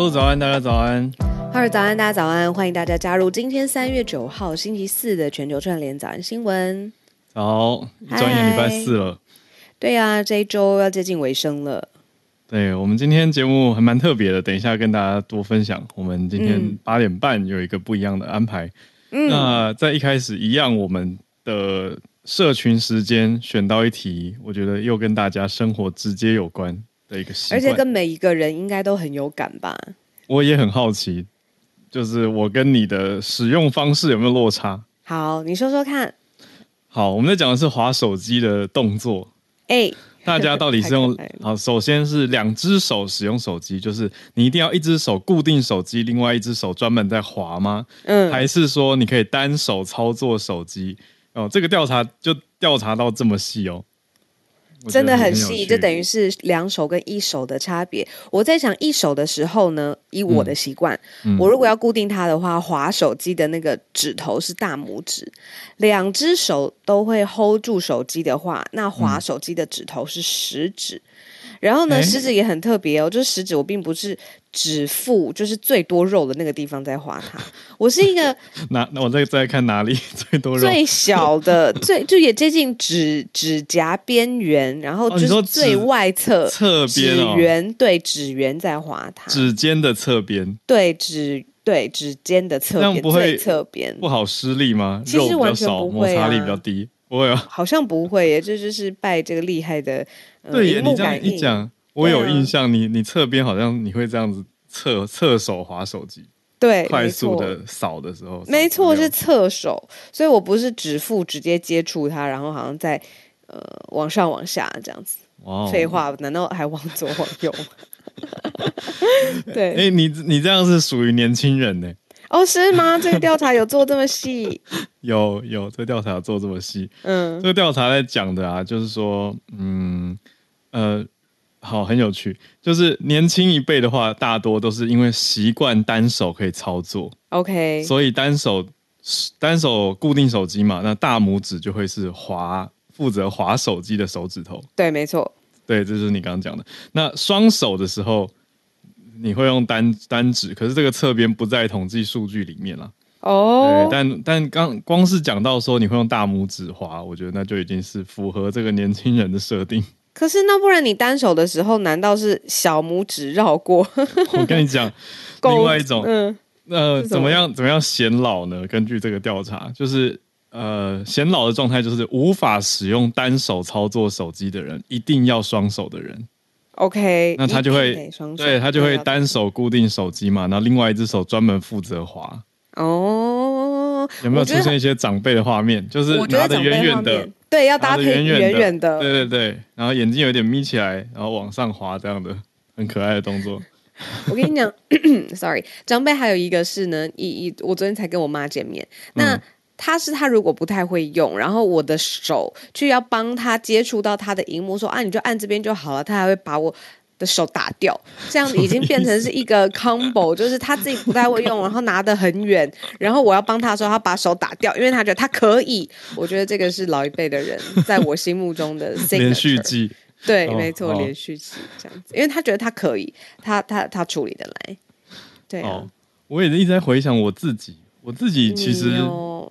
鹿早安，大家早安。哈喽早安，大家早安。欢迎大家加入今天三月九号星期四的全球串联早安新闻。早，转眼礼拜四了。对呀、啊，这一周要接近尾声了。对，我们今天节目还蛮特别的，等一下跟大家多分享。我们今天八点半有一个不一样的安排。嗯，那在一开始一样，我们的社群时间选到一题，我觉得又跟大家生活直接有关。的一个习惯，而且跟每一个人应该都很有感吧。我也很好奇，就是我跟你的使用方式有没有落差？好，你说说看。好，我们在讲的是滑手机的动作。哎、欸，大家到底是用？好，首先是两只手使用手机，就是你一定要一只手固定手机，另外一只手专门在滑吗？嗯，还是说你可以单手操作手机？哦，这个调查就调查到这么细哦。真的很细，就等于是两手跟一手的差别。我在想一手的时候呢，以我的习惯，我如果要固定它的话，滑手机的那个指头是大拇指，两只手都会 hold 住手机的话，那滑手机的指头是食指。嗯、然后呢，欸、食指也很特别哦，就是食指我并不是。指腹就是最多肉的那个地方在划它，我是一个 那那我再再看哪里 最多肉？最小的 最就也接近指指甲边缘，然后就是最外侧侧边指缘对指缘在划它，指尖的侧边。对指对指尖的侧边不会侧边。不好施力吗？其实完全不会、啊，摩擦力比较低，不会啊，好像不会耶，这就是拜这个厉害的、呃、对耶，你这样一讲。我有印象，啊、你你侧边好像你会这样子侧侧手滑手机，对，快速的扫的时候，没错是侧手，所以我不是指腹直接接触它，然后好像在呃往上往下这样子。废话，难道还往左往右？对，哎、欸，你你这样是属于年轻人呢？哦，是吗？这个调查有做这么细？有有，这个调查有做这么细？嗯，这个调查在讲的啊，就是说，嗯呃。好，很有趣。就是年轻一辈的话，大多都是因为习惯单手可以操作，OK，所以单手单手固定手机嘛，那大拇指就会是滑负责滑手机的手指头。对，没错。对，这就是你刚刚讲的。那双手的时候，你会用单单指，可是这个侧边不在统计数据里面了。哦、oh.，但但刚光是讲到说你会用大拇指滑，我觉得那就已经是符合这个年轻人的设定。可是那不然你单手的时候，难道是小拇指绕过？我跟你讲，另外一种，嗯，呃，怎么样怎么样显老呢？根据这个调查，就是呃，显老的状态就是无法使用单手操作手机的人，一定要双手的人。OK，那他就会，对，他就会单手固定手机嘛，然后另外一只手专门负责滑。哦，有没有出现一些长辈的画面？就是拿得远远的。对，要搭配远远的，对对对，然后眼睛有点眯起来，然后往上滑，这样的很可爱的动作。我跟你讲，sorry，长辈还有一个是呢，一一我昨天才跟我妈见面，那、嗯、他是他如果不太会用，然后我的手去要帮他接触到他的荧幕，说啊，你就按这边就好了，他还会把我。的手打掉，这样子已经变成是一个 combo，就是他自己不太会用，然后拿得很远，然后我要帮他的时候，他把手打掉，因为他觉得他可以。我觉得这个是老一辈的人在我心目中的 连续技，对，哦、没错、哦，连续技这样子，因为他觉得他可以，他他他处理得来。对啊、哦，我也是一直在回想我自己，我自己其实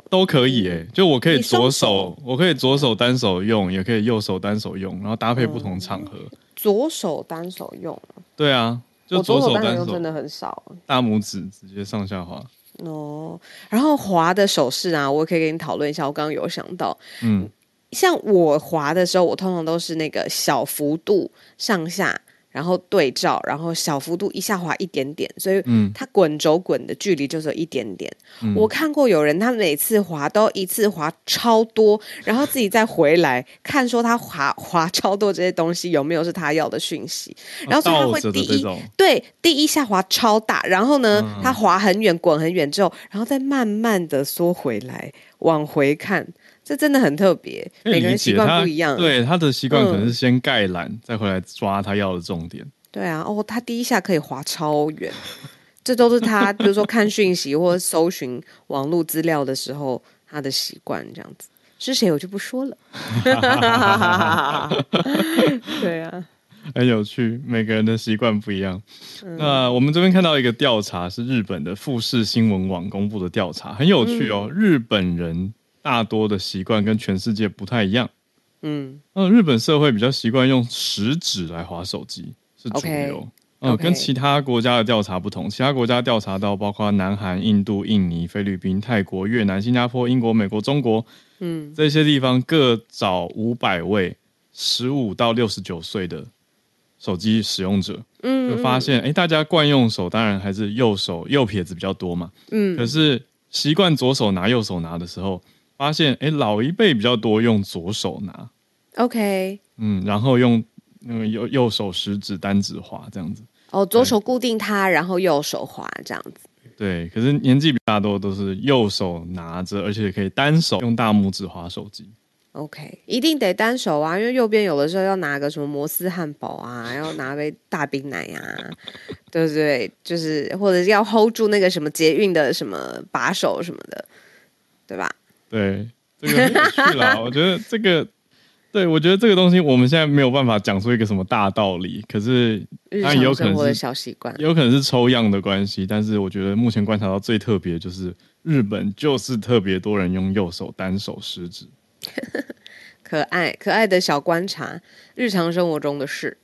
都可以诶、欸，就我可以左手，手，我可以左手单手用，也可以右手单手用，然后搭配不同场合。嗯左手单手用，对啊，就左手单手，真的很少，大拇指直接上下滑。哦，然后滑的手势啊，我可以跟你讨论一下。我刚刚有想到，嗯，像我滑的时候，我通常都是那个小幅度上下。然后对照，然后小幅度一下滑一点点，所以它滚轴滚的距离就是一点点。嗯、我看过有人，他每次滑都一次滑超多，然后自己再回来看，说他滑 滑超多这些东西有没有是他要的讯息。然后所以他会第一对第一下滑超大，然后呢，嗯、他滑很远滚很远之后，然后再慢慢的缩回来往回看。这真的很特别，每个人习惯不一样。对，他的习惯可能是先盖篮，嗯，再回来抓他要的重点。对啊，哦，他第一下可以滑超远，这都是他，比如说看讯息或搜寻网络资料的时候，他的习惯这样子。是谁我就不说了。对啊，很有趣，每个人的习惯不一样。嗯、那我们这边看到一个调查，是日本的富士新闻网公布的调查，很有趣哦。嗯、日本人大多的习惯跟全世界不太一样。嗯，那日本社会比较习惯用食指来划手机，是主流。嗯，跟其他国家的调查不同，其他国家调查到包括南韩、印度、印尼、菲律宾、泰国、越南、新加坡、英国、美国、中国，嗯，这些地方各找五百位十五到六十九岁的手机使用者，嗯，就发现，哎、欸，大家惯用手当然还是右手右撇子比较多嘛，嗯，可是习惯左手拿右手拿的时候，发现，哎、欸，老一辈比较多用左手拿，OK，嗯，然后用。那个右右手食指单指滑这样子哦，左手固定它，然后右手滑这样子。对，可是年纪比较多都是右手拿着，而且可以单手用大拇指滑手机。OK，一定得单手啊，因为右边有的时候要拿个什么摩斯汉堡啊，要拿杯大冰奶啊，对不对？就是或者是要 hold 住那个什么捷运的什么把手什么的，对吧？对，这个很有趣啦，我觉得这个。对，我觉得这个东西我们现在没有办法讲出一个什么大道理，可是它有可能是小习惯，有可能是抽样的关系。但是我觉得目前观察到最特别就是日本就是特别多人用右手单手食指，可爱可爱的小观察，日常生活中的事。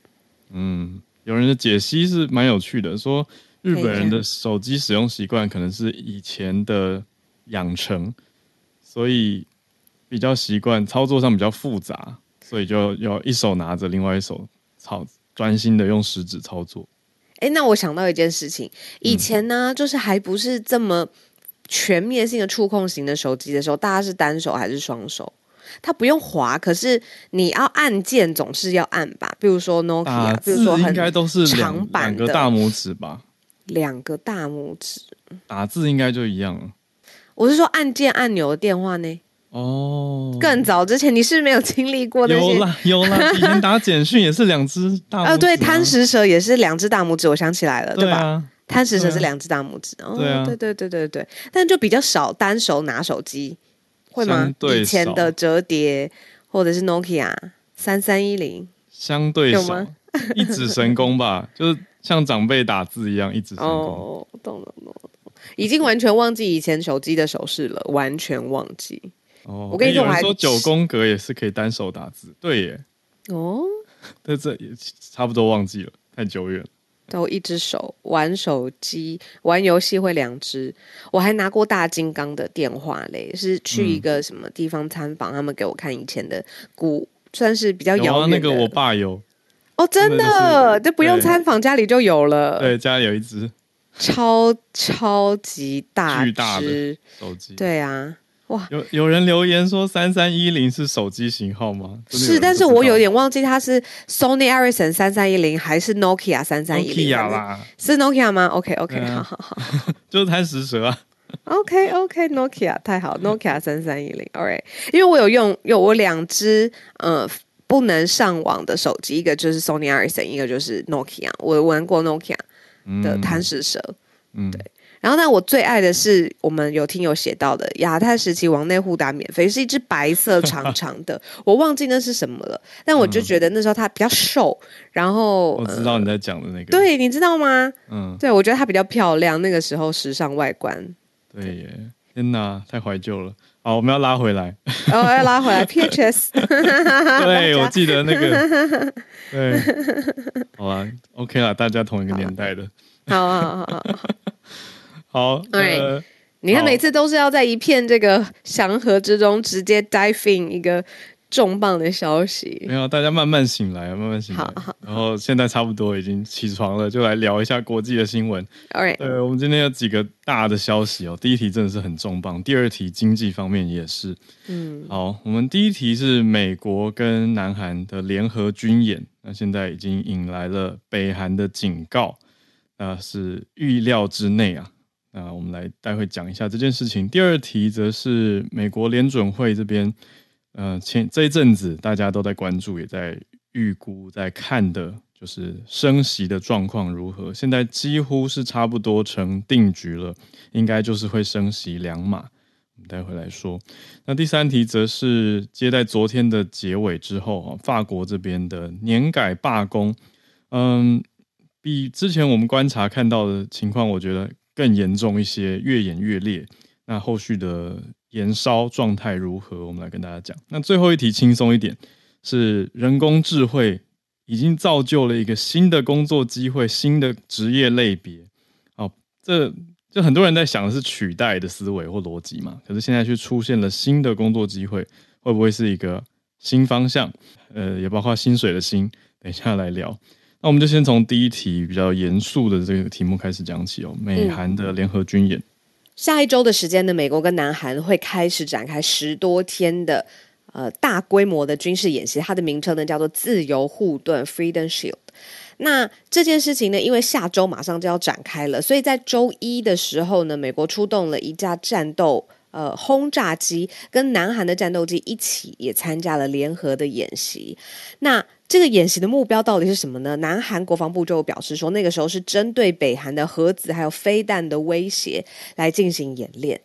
嗯，有人的解析是蛮有趣的，说日本人的手机使用习惯可能是以前的养成，所以。比较习惯操作上比较复杂，所以就要一手拿着，另外一手操专心的用食指操作。哎，那我想到一件事情，以前呢，嗯、就是还不是这么全面性的触控型的手机的时候，大家是单手还是双手？它不用滑，可是你要按键总是要按吧？比如说 Nokia，比如说应该都是长板的两个大拇指吧？两个大拇指打字应该就一样了。我是说按键按钮的电话呢？哦，更早之前你是没有经历过那些？有啦有啦，以前打简讯也是两只大拇指啊。呃，对，贪食蛇也是两只大拇指，我想起来了，对吧？贪食蛇是两只大拇指，哦，对对对对对，但就比较少单手拿手机，会吗？以前的折叠或者是 Nokia 三三一零，相对少，一指神功吧，就是像长辈打字一样，一指神功。哦，懂了懂了，已经完全忘记以前手机的手势了，完全忘记。哦，我跟你说，说九宫格也是可以单手打字，对耶。哦，但这也差不多忘记了，太久远了。都一只手玩手机、玩游戏会两只。我还拿过大金刚的电话嘞，是去一个什么地方参访，嗯、他们给我看以前的古，算是比较遥远的。那个我爸有。哦，真的，就不用参访，家里就有了。对，家里有一只超超级大巨大的手机。对啊。哇，有有人留言说三三一零是手机型号吗？是，但是我有点忘记它是 Sony Ericsson 三三一零还是 Nokia 三三一零啦？是 Nokia 吗？OK OK，好好好，就是贪食蛇啊。OK OK，Nokia 太好，Nokia 三三一零，Alright，因为我有用有我两只呃不能上网的手机，一个就是 Sony Ericsson，一个就是 Nokia，我玩过 Nokia 的贪食蛇，嗯，对。然后呢，我最爱的是我们有听友写到的亚太时期王内互打免费，是一只白色长长的，我忘记那是什么了。但我就觉得那时候它比较瘦，然后我知道你在讲的那个，对，你知道吗？嗯，对，我觉得它比较漂亮，那个时候时尚外观。对耶，天哪，太怀旧了。好，我们要拉回来，哦，要拉回来，PHS。对，我记得那个，对，好啊，OK 啦，大家同一个年代的，好好好好。好，对，呃、你看每次都是要在一片这个祥和之中直接 dive in 一个重磅的消息。没有，大家慢慢醒来，慢慢醒来。好好，然后现在差不多已经起床了，就来聊一下国际的新闻。Alright，呃，我们今天有几个大的消息哦。第一题真的是很重磅，第二题经济方面也是。嗯，好，我们第一题是美国跟南韩的联合军演，那现在已经引来了北韩的警告，那是预料之内啊。那我们来待会讲一下这件事情。第二题则是美国联准会这边，呃，前这一阵子大家都在关注，也在预估，在看的就是升息的状况如何。现在几乎是差不多成定局了，应该就是会升息两码。我们待会来说。那第三题则是接在昨天的结尾之后啊，法国这边的年改罢工。嗯，比之前我们观察看到的情况，我觉得更严重一些，越演越烈。那后续的延烧状态如何？我们来跟大家讲。那最后一题轻松一点，是人工智慧已经造就了一个新的工作机会，新的职业类别。哦，这就很多人在想的是取代的思维或逻辑嘛。可是现在却出现了新的工作机会，会不会是一个新方向？呃，也包括薪水的薪。等一下来聊。那我们就先从第一题比较严肃的这个题目开始讲起哦。美韩的联合军演。嗯下一周的时间呢，美国跟南韩会开始展开十多天的呃大规模的军事演习，它的名称呢叫做“自由护盾 ”（Freedom Shield）。那这件事情呢，因为下周马上就要展开了，所以在周一的时候呢，美国出动了一架战斗呃轰炸机，跟南韩的战斗机一起也参加了联合的演习。那这个演习的目标到底是什么呢？南韩国防部就表示说，那个时候是针对北韩的核子还有飞弹的威胁来进行演练。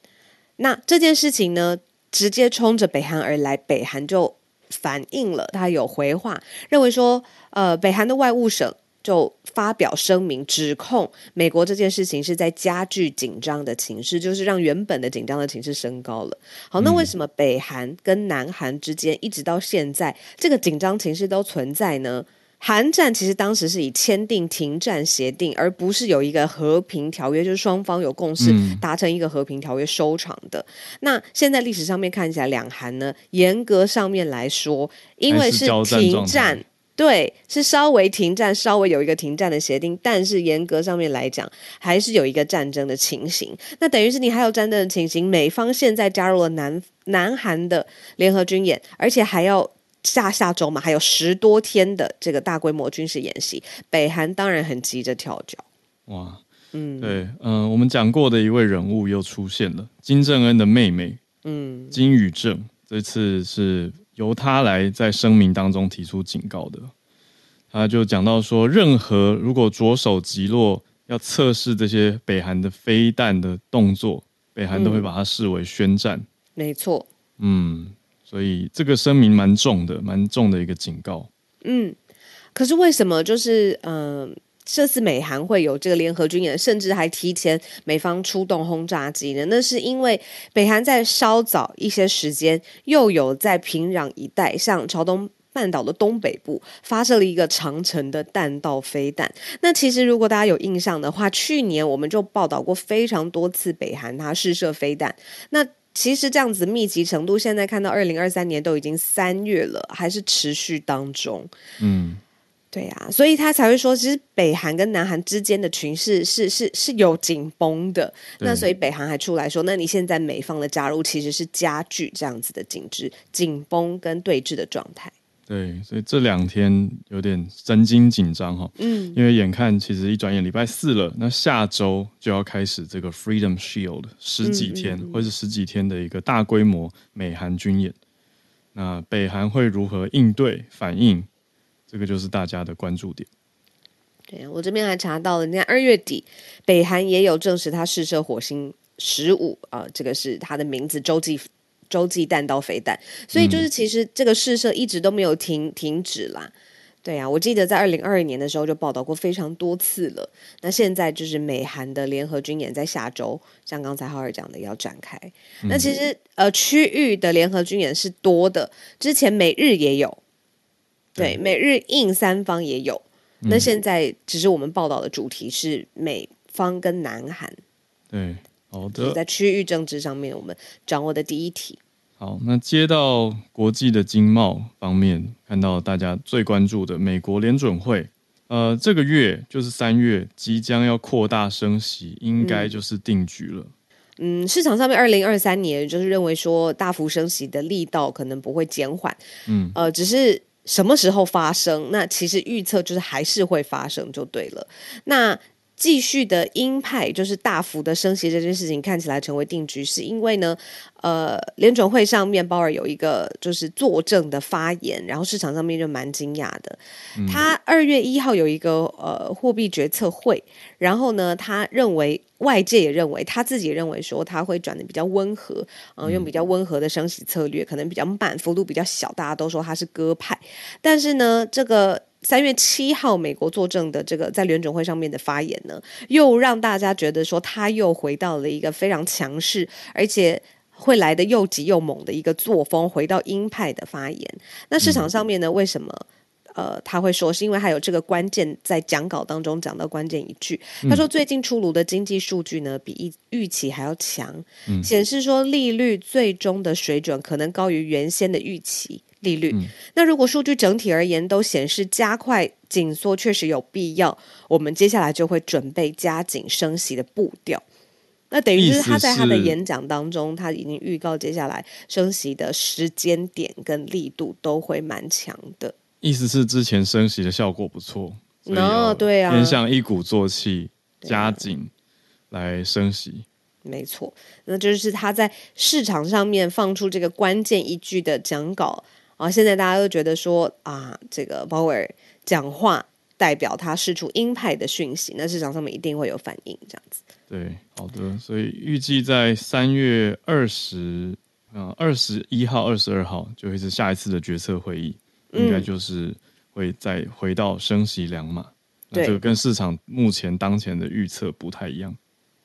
那这件事情呢，直接冲着北韩而来，北韩就反应了，他有回话，认为说，呃，北韩的外务省。就发表声明，指控美国这件事情是在加剧紧张的情势，就是让原本的紧张的情势升高了。好，那为什么北韩跟南韩之间一直到现在这个紧张情势都存在呢？韩战其实当时是以签订停战协定，而不是有一个和平条约，就是双方有共识达成一个和平条约收场的。嗯、那现在历史上面看起来，两韩呢，严格上面来说，因为是停战。对，是稍微停战，稍微有一个停战的协定，但是严格上面来讲，还是有一个战争的情形。那等于是你还有战争的情形，美方现在加入了南南韩的联合军演，而且还要下下周嘛，还有十多天的这个大规模军事演习，北韩当然很急着跳脚。哇，嗯，对，嗯、呃，我们讲过的一位人物又出现了，金正恩的妹妹，嗯，金宇正，这次是。由他来在声明当中提出警告的，他就讲到说，任何如果着手击落要测试这些北韩的飞弹的动作，北韩都会把它视为宣战。嗯、没错，嗯，所以这个声明蛮重的，蛮重的一个警告。嗯，可是为什么就是嗯？呃这次美韩会有这个联合军演，甚至还提前美方出动轰炸机呢？那是因为北韩在稍早一些时间，又有在平壤一带，像朝东半岛的东北部，发射了一个长程的弹道飞弹。那其实如果大家有印象的话，去年我们就报道过非常多次北韩它试射飞弹。那其实这样子密集程度，现在看到二零二三年都已经三月了，还是持续当中。嗯。对呀、啊，所以他才会说，其实北韩跟南韩之间的群势是是是有紧绷的。那所以北韩还出来说，那你现在美方的加入其实是加剧这样子的紧致、紧绷跟对峙的状态。对，所以这两天有点神经紧张哈。嗯，因为眼看其实一转眼礼拜四了，那下周就要开始这个 Freedom Shield 十几天、嗯嗯嗯、或者是十几天的一个大规模美韩军演。那北韩会如何应对反应？这个就是大家的关注点。对，我这边还查到了，你看二月底，北韩也有证实他试射火星十五啊，这个是他的名字，洲际洲际弹道飞弹。所以就是其实这个试射一直都没有停停止啦。对啊，我记得在二零二二年的时候就报道过非常多次了。那现在就是美韩的联合军演在下周，像刚才浩尔讲的要展开。嗯、那其实呃区域的联合军演是多的，之前美日也有。对，每日印三方也有。那现在只是我们报道的主题是美方跟南韩。对，好的。在区域政治上面，我们掌握的第一题。好，那接到国际的经贸方面，看到大家最关注的美国联准会，呃，这个月就是三月即将要扩大升息，应该就是定局了。嗯，市场上面二零二三年就是认为说大幅升息的力道可能不会减缓。嗯，呃，只是。什么时候发生？那其实预测就是还是会发生就对了。那继续的鹰派就是大幅的升息这件事情看起来成为定局，是因为呢，呃，联准会上面鲍尔有一个就是作证的发言，然后市场上面就蛮惊讶的。嗯、他二月一号有一个呃货币决策会，然后呢，他认为。外界也认为，他自己也认为说他会转的比较温和，啊、呃，用比较温和的升息策略，可能比较慢，幅度比较小。大家都说他是鸽派，但是呢，这个三月七号美国作证的这个在联准会上面的发言呢，又让大家觉得说他又回到了一个非常强势，而且会来的又急又猛的一个作风，回到鹰派的发言。那市场上面呢，为什么？呃，他会说是因为还有这个关键在讲稿当中讲到关键一句，他说最近出炉的经济数据呢，比预期还要强，嗯、显示说利率最终的水准可能高于原先的预期利率。嗯、那如果数据整体而言都显示加快紧缩确实有必要，我们接下来就会准备加紧升息的步调。那等于是他在他的演讲当中，他已经预告接下来升息的时间点跟力度都会蛮强的。意思是之前升息的效果不错，哦，对啊，偏向一鼓作气，加紧来升息，没错。那就是他在市场上面放出这个关键一句的讲稿啊，现在大家都觉得说啊，这个鲍威尔讲话代表他释出鹰派的讯息，那市场上面一定会有反应，这样子。对，好的，所以预计在三月二十，嗯，二十一号、二十二号就会是下一次的决策会议。应该就是会再回到升息两码，那这个跟市场目前当前的预测不太一样。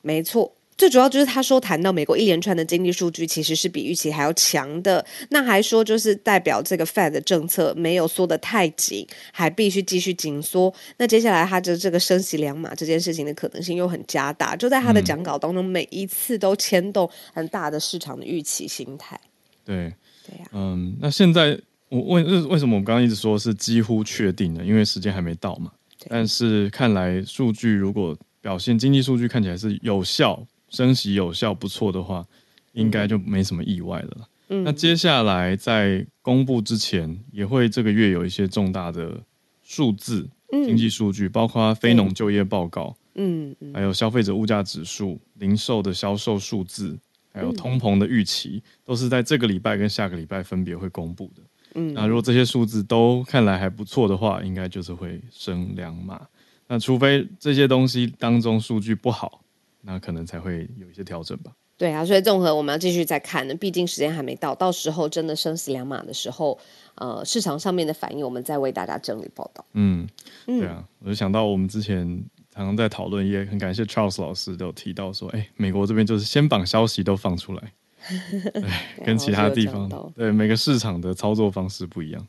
没错，最主要就是他说谈到美国一连串的经济数据其实是比预期还要强的，那还说就是代表这个 Fed 的政策没有缩得太紧，还必须继续紧缩。那接下来他的这个升息两码这件事情的可能性又很加大，就在他的讲稿当中，每一次都牵动很大的市场的预期心态。对，对呀，嗯，那现在。我为为为什么我们刚刚一直说是几乎确定的？因为时间还没到嘛。但是看来数据如果表现经济数据看起来是有效，升息有效不错的话，应该就没什么意外了。嗯，那接下来在公布之前，也会这个月有一些重大的数字经济数据，包括非农就业报告，嗯，还有消费者物价指数、零售的销售数字，还有通膨的预期，都是在这个礼拜跟下个礼拜分别会公布的。嗯，那如果这些数字都看来还不错的话，应该就是会升两码。那除非这些东西当中数据不好，那可能才会有一些调整吧。对啊，所以综合我们要继续再看呢，毕竟时间还没到，到时候真的生死两码的时候，呃，市场上面的反应，我们再为大家整理报道。嗯，对啊，我就想到我们之前常常在讨论，也很感谢 Charles 老师都有提到说，哎，美国这边就是先把消息都放出来。对，跟其他地方对每个市场的操作方式不一样。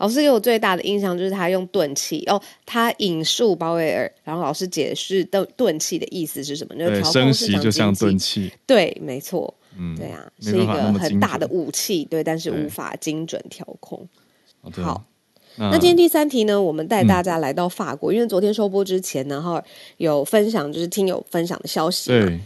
老师给我最大的印象就是他用钝器哦，他引述鲍威尔，然后老师解释钝钝器的意思是什么？对，升息就像钝器。对，没错。嗯，对啊，是一个很大的武器，对，但是无法精准调控。好，那今天第三题呢，我们带大家来到法国，因为昨天收播之前，然后有分享，就是听友分享的消息，嘛，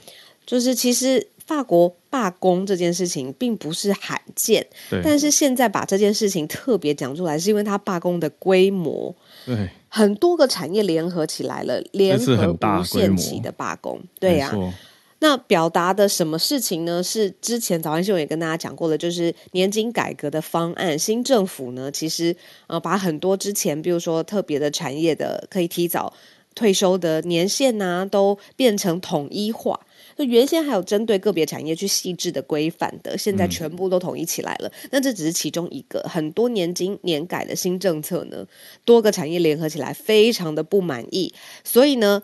就是其实。法国罢工这件事情并不是罕见，对但是现在把这件事情特别讲出来，是因为它罢工的规模，对，很多个产业联合起来了，联合无限期的罢工，对呀、啊。那表达的什么事情呢？是之前早安新闻也跟大家讲过的，就是年金改革的方案。新政府呢，其实呃，把很多之前比如说特别的产业的可以提早退休的年限呐、啊，都变成统一化。就原先还有针对个别产业去细致的规范的，现在全部都统一起来了。那、嗯、这只是其中一个，很多年今年改的新政策呢，多个产业联合起来，非常的不满意。所以呢，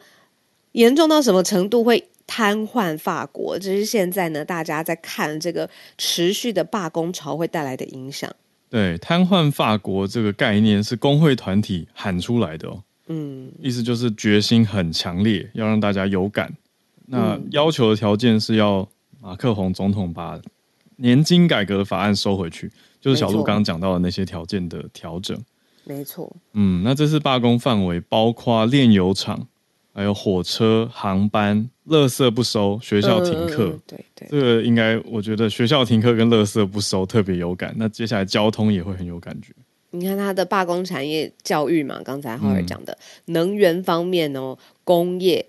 严重到什么程度会瘫痪法国？这是现在呢，大家在看这个持续的罢工潮会带来的影响。对，瘫痪法国这个概念是工会团体喊出来的哦。嗯，意思就是决心很强烈，要让大家有感。那要求的条件是要马克宏总统把年金改革的法案收回去，就是小路刚刚讲到的那些条件的调整。没错。嗯，那这次罢工范围包括炼油厂，还有火车、航班、垃圾不收、学校停课。嗯、对对。这个应该，我觉得学校停课跟垃圾不收特别有感。那接下来交通也会很有感觉。你看他的罢工产业，教育嘛，刚才浩尔讲的，嗯、能源方面哦，工业。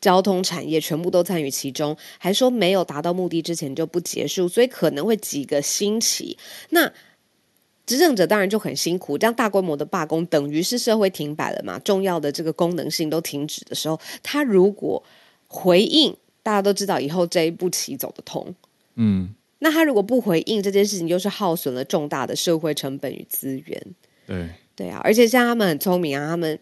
交通产业全部都参与其中，还说没有达到目的之前就不结束，所以可能会几个星期。那执政者当然就很辛苦，这样大规模的罢工等于是社会停摆了嘛？重要的这个功能性都停止的时候，他如果回应，大家都知道以后这一步棋走得通。嗯，那他如果不回应这件事情，就是耗损了重大的社会成本与资源。对。对啊，而且像他们很聪明啊，他们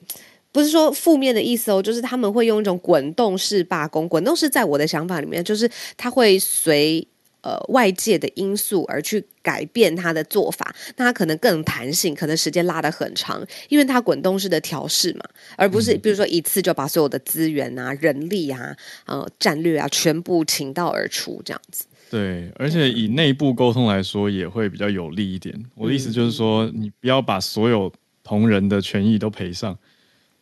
不是说负面的意思哦，就是他们会用一种滚动式罢工。滚动式在我的想法里面，就是他会随。呃，外界的因素而去改变他的做法，那他可能更弹性，可能时间拉得很长，因为他滚动式的调试嘛，而不是比如说一次就把所有的资源啊、人力啊、呃战略啊全部倾倒而出这样子。对，而且以内部沟通来说，也会比较有利一点。我的意思就是说，嗯、你不要把所有同仁的权益都赔上，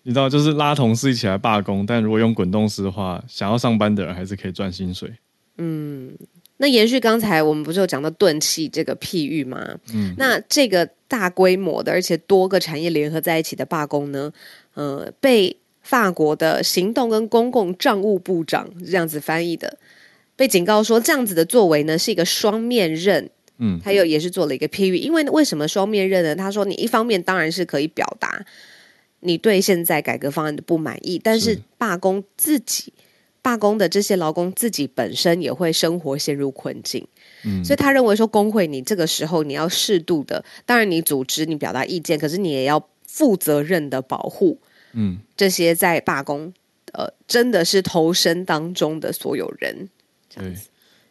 你知道，就是拉同事一起来罢工，但如果用滚动式的话，想要上班的人还是可以赚薪水。嗯。那延续刚才我们不是有讲到钝器这个譬喻吗？嗯，那这个大规模的而且多个产业联合在一起的罢工呢，呃，被法国的行动跟公共账务部长这样子翻译的，被警告说这样子的作为呢是一个双面刃。嗯，他又也是做了一个譬喻，因为为什么双面刃呢？他说你一方面当然是可以表达你对现在改革方案的不满意，但是罢工自己。罢工的这些劳工自己本身也会生活陷入困境，嗯，所以他认为说工会你这个时候你要适度的，当然你组织你表达意见，可是你也要负责任的保护，嗯，这些在罢工呃真的是投身当中的所有人，对，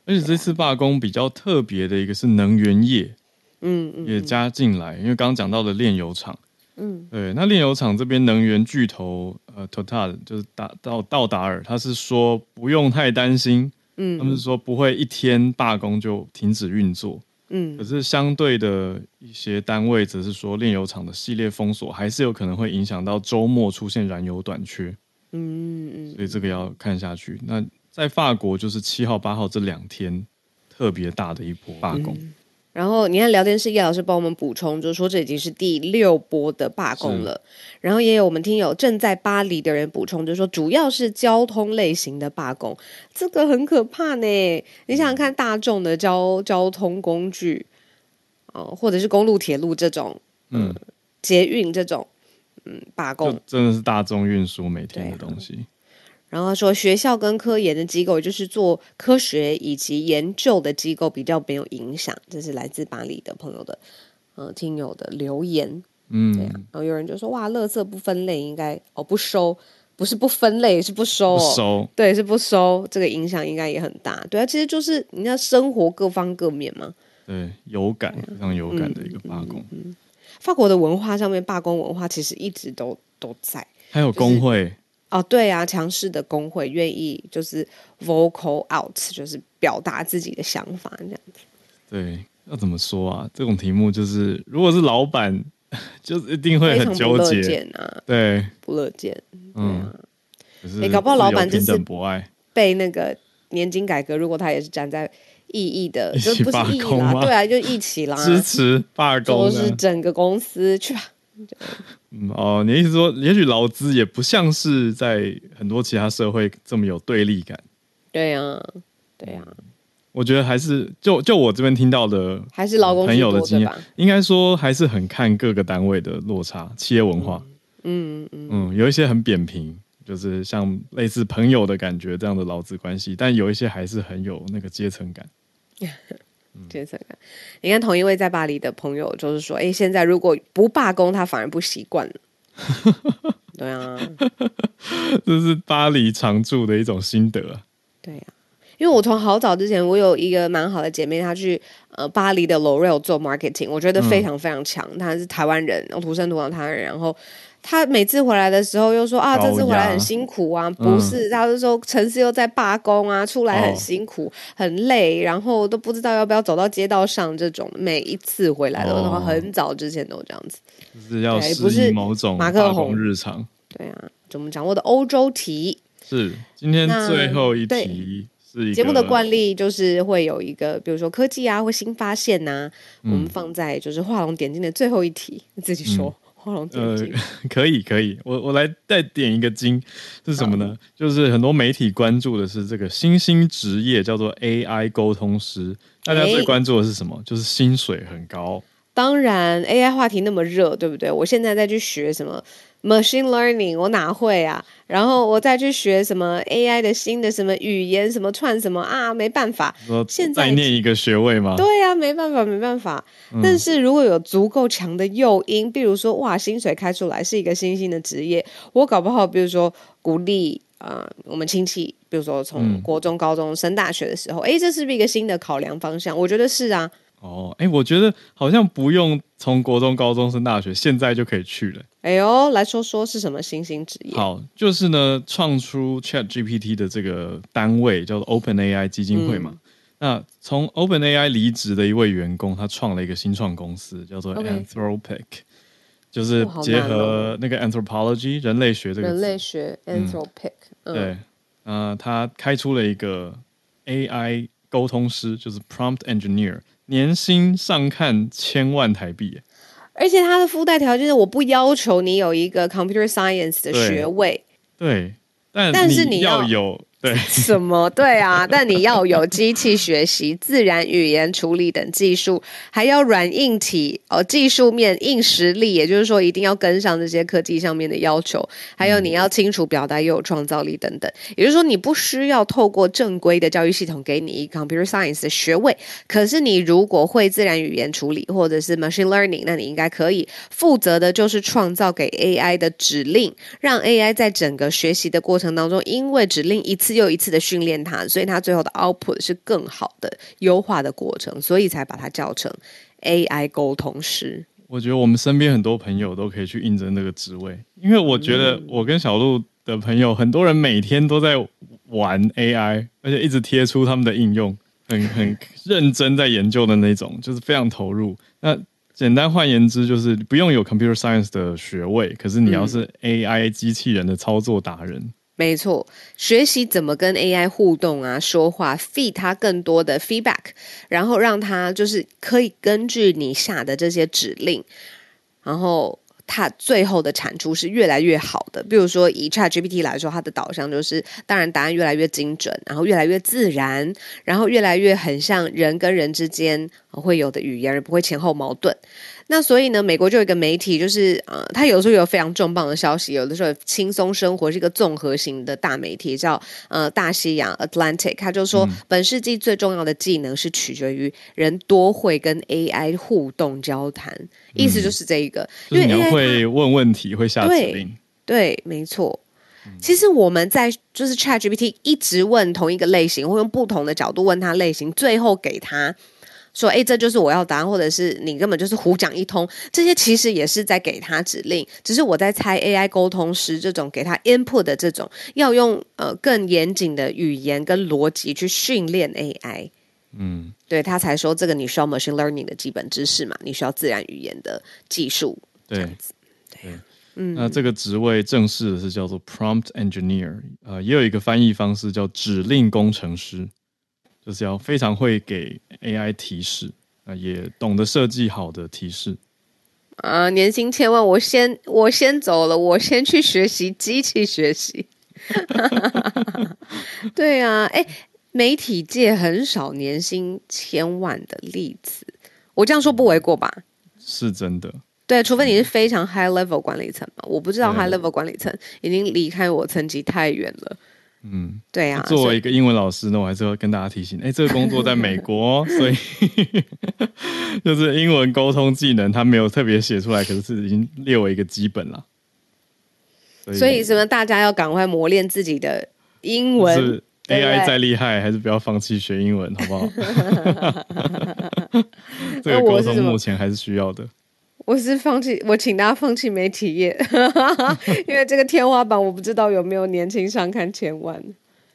而且这次罢工比较特别的一个是能源业，嗯嗯，也加进来，因为刚刚讲到的炼油厂。嗯，对，那炼油厂这边能源巨头呃，Total 就是达到道达尔，他是说不用太担心，嗯，他们是说不会一天罢工就停止运作，嗯，可是相对的一些单位则是说炼油厂的系列封锁还是有可能会影响到周末出现燃油短缺，嗯嗯，所以这个要看下去。那在法国就是七号八号这两天特别大的一波罢工。嗯然后你看聊天室叶老师帮我们补充，就是说这已经是第六波的罢工了。然后也有我们听友正在巴黎的人补充，就是说主要是交通类型的罢工，这个很可怕呢。你想想看，大众的交交通工具，哦，或者是公路、铁路这种，嗯，捷运这种，嗯，罢工真的是大众运输每天的东西。然后说，学校跟科研的机构，就是做科学以及研究的机构，比较没有影响。这是来自巴黎的朋友的，呃，听友的留言。嗯，对啊。然后有人就说，哇，垃圾不分类，应该哦不收，不是不分类，是不收哦。不收。对，是不收，这个影响应该也很大。对啊，其实就是你要生活各方各面嘛。对，有感，非常有感的一个罢工。嗯，嗯，嗯，法国的文化上面，罢工文化其实一直都都在，还有工会。就是哦，对啊，强势的工会愿意就是 vocal out，就是表达自己的想法这样子。对，要怎么说啊？这种题目就是，如果是老板，就是一定会很纠结啊。对，不乐见。嗯，哎、啊，搞不好老板就是被那个年金改革，如果他也是站在异议的，就不是异议啦，对啊，就一起啦，支持罢工，就是整个公司去吧。嗯哦，你的意思说，也许劳资也不像是在很多其他社会这么有对立感。对呀、啊，对呀、啊。我觉得还是就就我这边听到的，还是劳工朋友的经验，应该说还是很看各个单位的落差，企业文化。嗯嗯嗯，嗯，有一些很扁平，就是像类似朋友的感觉这样的劳资关系，但有一些还是很有那个阶层感。感，你看同一位在巴黎的朋友，就是说，哎，现在如果不罢工，他反而不习惯了。对啊，这是巴黎常住的一种心得啊。对啊，因为我从好早之前，我有一个蛮好的姐妹，她去呃巴黎的 L'Oreal 做 marketing，我觉得非常非常强。她、嗯、是台湾人，然后土生土长台湾人，然后。他每次回来的时候又说啊，这次回来很辛苦啊，不是，他就说城市又在罢工啊，出来很辛苦，很累，然后都不知道要不要走到街道上。这种每一次回来的话，很早之前都这样子，就是要适应某种马克宏日常。对啊，就我们掌握的欧洲题是今天最后一题，是节目的惯例，就是会有一个，比如说科技啊或新发现呐、啊，我们放在就是画龙点睛的最后一题，你自己说。呃，可以可以，我我来再点一个金，是什么呢？就是很多媒体关注的是这个新兴职业，叫做 AI 沟通师。大家最关注的是什么？就是薪水很高当然，AI 话题那么热，对不对？我现在再去学什么 machine learning，我哪会啊？然后我再去学什么 AI 的新的什么语言，什么串什么啊？没办法，现在再念一个学位吗？对呀、啊，没办法，没办法。嗯、但是如果有足够强的诱因，比如说哇，薪水开出来是一个新兴的职业，我搞不好，比如说鼓励啊、呃，我们亲戚，比如说从国中、高中升大学的时候，哎、嗯，这是不是一个新的考量方向？我觉得是啊。哦，哎，我觉得好像不用从国中、高中升大学，现在就可以去了。哎呦，来说说是什么新兴职业？好，就是呢，创出 Chat GPT 的这个单位叫做 Open AI 基金会嘛。嗯、那从 Open AI 离职的一位员工，他创了一个新创公司，叫做 Anthropic. 就是结合那个 Anthropology 人类学这个人类学 Anthropic、嗯。对，啊、呃，他开出了一个 AI 沟通师，就是 Prompt Engineer。年薪上看千万台币，而且它的附带条件是我不要求你有一个 computer science 的学位，对，对，但但是你要有。对 什么？对啊，但你要有机器学习、自然语言处理等技术，还要软硬体哦，技术面硬实力，也就是说一定要跟上这些科技上面的要求。还有你要清楚表达，又有创造力等等。也就是说，你不需要透过正规的教育系统给你一 computer science 的学位，可是你如果会自然语言处理或者是 machine learning，那你应该可以负责的就是创造给 AI 的指令，让 AI 在整个学习的过程当中，因为指令一次。又一次的训练它，所以它最后的 output 是更好的优化的过程，所以才把它叫成 AI 沟通师。我觉得我们身边很多朋友都可以去应征这个职位，因为我觉得我跟小鹿的朋友，很多人每天都在玩 AI，而且一直贴出他们的应用，很很认真在研究的那种，就是非常投入。那简单换言之，就是不用有 computer science 的学位，可是你要是 AI 机器人的操作达人。没错，学习怎么跟 AI 互动啊，说话，feed 它更多的 feedback，然后让它就是可以根据你下的这些指令，然后它最后的产出是越来越好的。比如说以 ChatGPT 来说，它的导向就是，当然答案越来越精准，然后越来越自然，然后越来越很像人跟人之间会有的语言，而不会前后矛盾。那所以呢，美国就有一个媒体，就是呃，他有时候有非常重磅的消息，有的时候轻松生活是一个综合型的大媒体，叫呃大西洋 Atlantic，他就说、嗯、本世纪最重要的技能是取决于人多会跟 AI 互动交谈，嗯、意思就是这一个，因为你会问问题，会下指令，对，对，没错。其实我们在就是 ChatGPT 一直问同一个类型，或用不同的角度问他类型，最后给他。说，哎，这就是我要答案，或者是你根本就是胡讲一通，这些其实也是在给他指令，只是我在猜 AI 沟通师这种给他 input 的这种，要用呃更严谨的语言跟逻辑去训练 AI，嗯，对他才说这个你需要 machine learning 的基本知识嘛，你需要自然语言的技术，对，对，对，嗯，那这个职位正式的是叫做 prompt engineer，呃，也有一个翻译方式叫指令工程师。就是要非常会给 AI 提示，啊，也懂得设计好的提示。啊，年薪千万，我先我先走了，我先去学习机器学习。对啊，哎，媒体界很少年薪千万的例子，我这样说不为过吧？是真的。对，除非你是非常 high level 管理层嘛，我不知道 high level 管理层已经离开我层级太远了。嗯，对呀、啊。作为一个英文老师呢，我还是要跟大家提醒，哎，这个工作在美国，所以就是英文沟通技能，他没有特别写出来，可是是已经列为一个基本了。所以，什么大家要赶快磨练自己的英文。是 AI 再厉害，还是不要放弃学英文，好不好？这个沟通目前还是需要的。我是放弃，我请大家放弃媒体业，因为这个天花板我不知道有没有年轻上看千万。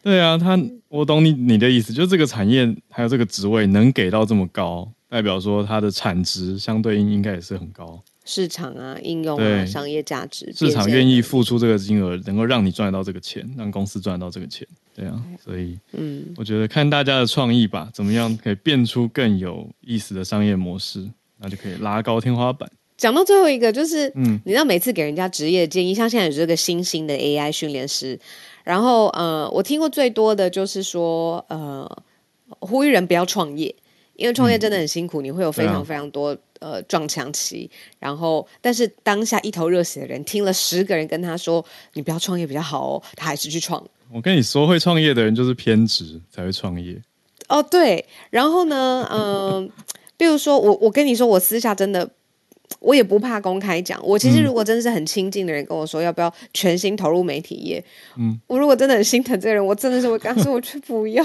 对啊，他我懂你你的意思，就是这个产业还有这个职位能给到这么高，代表说它的产值相对应应该也是很高。市场啊，应用啊，商业价值，市场愿意付出这个金额，能够让你赚得到这个钱，让公司赚得到这个钱。对啊，所以嗯，我觉得看大家的创意吧，怎么样可以变出更有意思的商业模式，那就可以拉高天花板。讲到最后一个，就是，嗯，你知道每次给人家职业建议，像现在有这个新兴的 AI 训练师，然后，呃，我听过最多的就是说，呃，呼吁人不要创业，因为创业真的很辛苦，嗯、你会有非常非常多呃撞墙期，然后但是当下一头热血的人听了十个人跟他说你不要创业比较好哦，他还是去创。我跟你说，会创业的人就是偏执才会创业。哦，对，然后呢，嗯、呃，比如说我我跟你说，我私下真的。我也不怕公开讲，我其实如果真的是很亲近的人跟我说要不要全心投入媒体业，嗯，我如果真的很心疼这个人，我真的是会告诉 我却不要，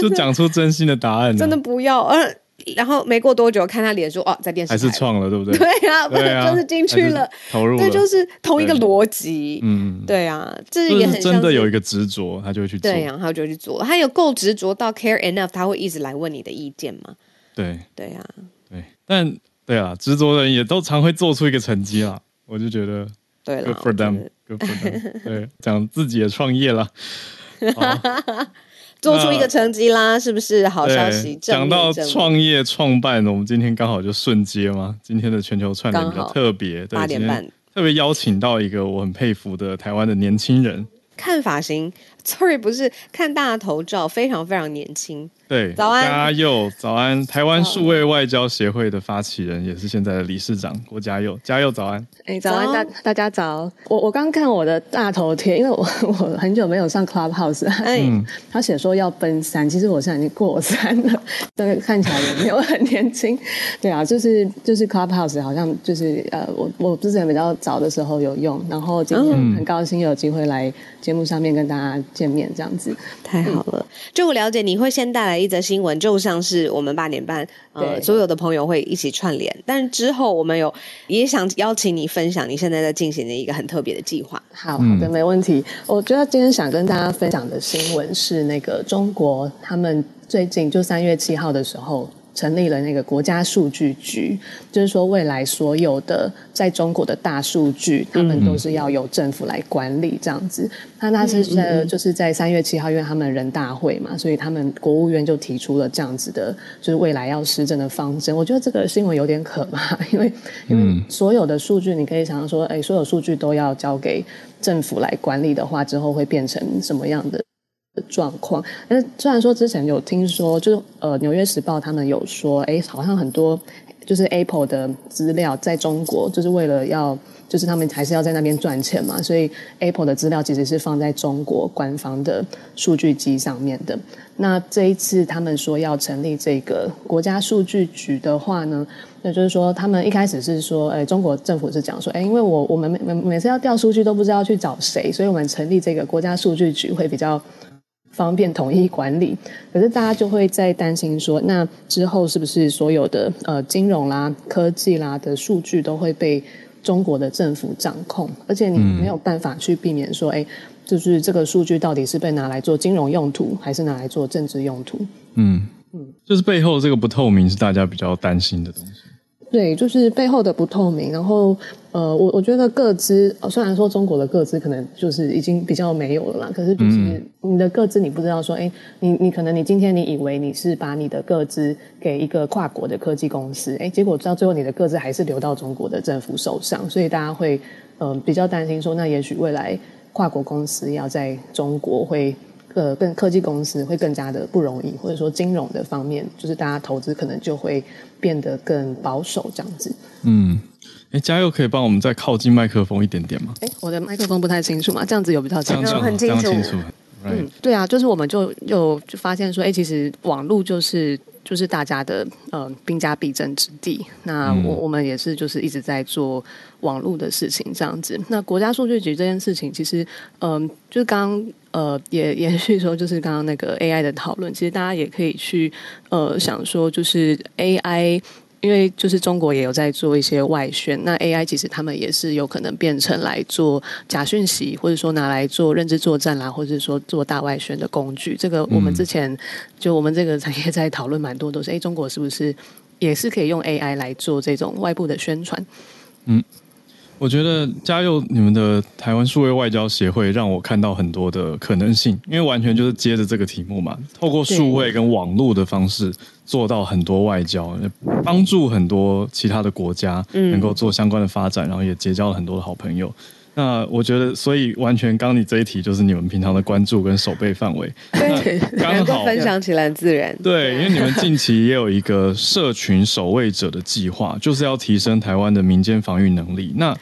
就讲出真心的答案，真的不要。呃，然后没过多久看他脸书，哦，在电视还是创了，对不对？对啊，对啊，就是进去了，投入了，对，就是同一个逻辑，嗯，对啊，这也很真的有一个执着，他就会去做，对啊，他就去做，他有够执着到 care enough，他会一直来问你的意见吗？对，对啊，对，但。对啊，执着的人也都常会做出一个成绩啦。我就觉得，对，Good for them，Good for them。对，讲自己的创业啦，做出一个成绩啦，是不是好消息？讲到创业创办，我们今天刚好就顺接嘛。今天的全球串联比较特别，八点半特别邀请到一个我很佩服的台湾的年轻人，看发型，sorry，不是看大头照，非常非常年轻。对，早安，嘉佑，早安！台湾数位外交协会的发起人，也是现在的理事长郭嘉佑，嘉佑早安！哎，早安，大大家早！我我刚看我的大头贴，因为我 我很久没有上 Clubhouse，哎，他写说要奔三，其实我现在已经过三了，但 是看起来也没有很年轻。对啊，就是就是 Clubhouse 好像就是呃，我我之前比较早的时候有用，然后今天很高兴有机会来节目上面跟大家见面，这样子太好了。就我了解，你会先带来。一则新闻就像是我们八点半，呃，所有的朋友会一起串联。但是之后我们有也想邀请你分享你现在在进行的一个很特别的计划。好，好的，没问题。我觉得今天想跟大家分享的新闻是那个中国，他们最近就三月七号的时候。成立了那个国家数据局，就是说未来所有的在中国的大数据，他们都是要由政府来管理这样子。那那是在就是在三月七号，因为他们人大会嘛，所以他们国务院就提出了这样子的，就是未来要施政的方针。我觉得这个新闻有点可怕，因为因为所有的数据，你可以想象说，哎，所有数据都要交给政府来管理的话，之后会变成什么样的？状况，但是虽然说之前有听说，就是呃，《纽约时报》他们有说，哎，好像很多就是 Apple 的资料在中国，就是为了要，就是他们还是要在那边赚钱嘛，所以 Apple 的资料其实是放在中国官方的数据机上面的。那这一次他们说要成立这个国家数据局的话呢，那就是说他们一开始是说，哎，中国政府是讲说，哎，因为我我们每每每次要调数据都不知道去找谁，所以我们成立这个国家数据局会比较。方便统一管理，可是大家就会在担心说，那之后是不是所有的呃金融啦、科技啦的数据都会被中国的政府掌控？而且你没有办法去避免说，哎、嗯，就是这个数据到底是被拿来做金融用途，还是拿来做政治用途？嗯嗯，就是背后这个不透明是大家比较担心的东西。对，就是背后的不透明，然后呃，我我觉得个资，虽然说中国的个资可能就是已经比较没有了啦，可是就是你的个资，你不知道说，哎，你你可能你今天你以为你是把你的个资给一个跨国的科技公司，哎，结果到最后你的个资还是流到中国的政府手上，所以大家会嗯、呃、比较担心说，那也许未来跨国公司要在中国会。呃，更科技公司会更加的不容易，或者说金融的方面，就是大家投资可能就会变得更保守这样子。嗯，哎，嘉佑可以帮我们再靠近麦克风一点点吗？哎，我的麦克风不太清楚嘛，这样子有比较清楚，很清楚。Right. 嗯，对啊，就是我们就又就发现说，哎，其实网络就是。就是大家的呃兵家必争之地。那我我们也是就是一直在做网络的事情这样子。那国家数据局这件事情，其实嗯、呃，就是刚刚呃也 延续说，就是刚刚那个 AI 的讨论，其实大家也可以去呃想说，就是 AI。因为就是中国也有在做一些外宣，那 AI 其实他们也是有可能变成来做假讯息，或者说拿来做认知作战啦，或者说做大外宣的工具。这个我们之前就我们这个产业在讨论蛮多，都是哎，中国是不是也是可以用 AI 来做这种外部的宣传？嗯。我觉得嘉佑你们的台湾数位外交协会让我看到很多的可能性，因为完全就是接着这个题目嘛，透过数位跟网络的方式做到很多外交，帮助很多其他的国家能够做相关的发展，然后也结交了很多的好朋友。那我觉得，所以完全刚你这一题就是你们平常的关注跟守备范围，对，刚好分享起来自然。对，因为你们近期也有一个社群守卫者的计划，就是要提升台湾的民间防御能力。那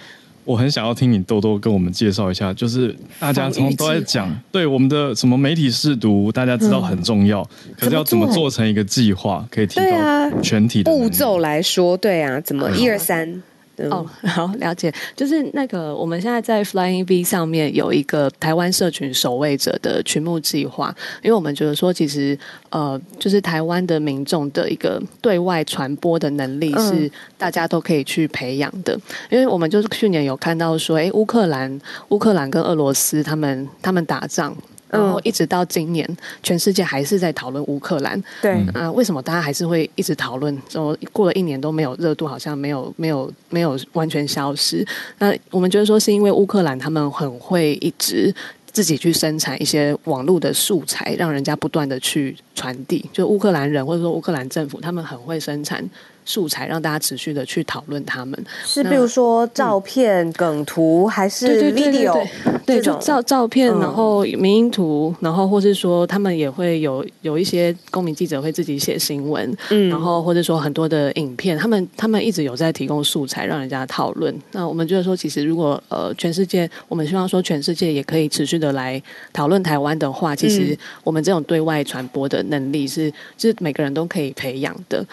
我很想要听你多多跟我们介绍一下，就是大家从都在讲，对我们的什么媒体试读，大家知道很重要，嗯、可是要怎么做成一个计划，可以提高全体的步骤来说，对啊，怎么一二三？哦，好了解，就是那个我们现在在 Flying V 上面有一个台湾社群守卫者的群募计划，因为我们觉得说，其实呃，就是台湾的民众的一个对外传播的能力是大家都可以去培养的，因为我们就是去年有看到说，哎，乌克兰乌克兰跟俄罗斯他们他们打仗。然后一直到今年，全世界还是在讨论乌克兰。对啊，为什么大家还是会一直讨论？说过了一年都没有热度，好像没有没有没有完全消失。那我们觉得说，是因为乌克兰他们很会一直自己去生产一些网络的素材，让人家不断的去传递。就乌克兰人或者说乌克兰政府，他们很会生产。素材让大家持续的去讨论他们。是，比如说照片、嗯、梗图还是 video，对，就照照片，然后迷因图，然后或是说他们也会有有一些公民记者会自己写新闻，嗯，然后或者说很多的影片，他们他们一直有在提供素材让人家讨论。那我们就是说，其实如果呃全世界，我们希望说全世界也可以持续的来讨论台湾的话，其实我们这种对外传播的能力是，就是每个人都可以培养的。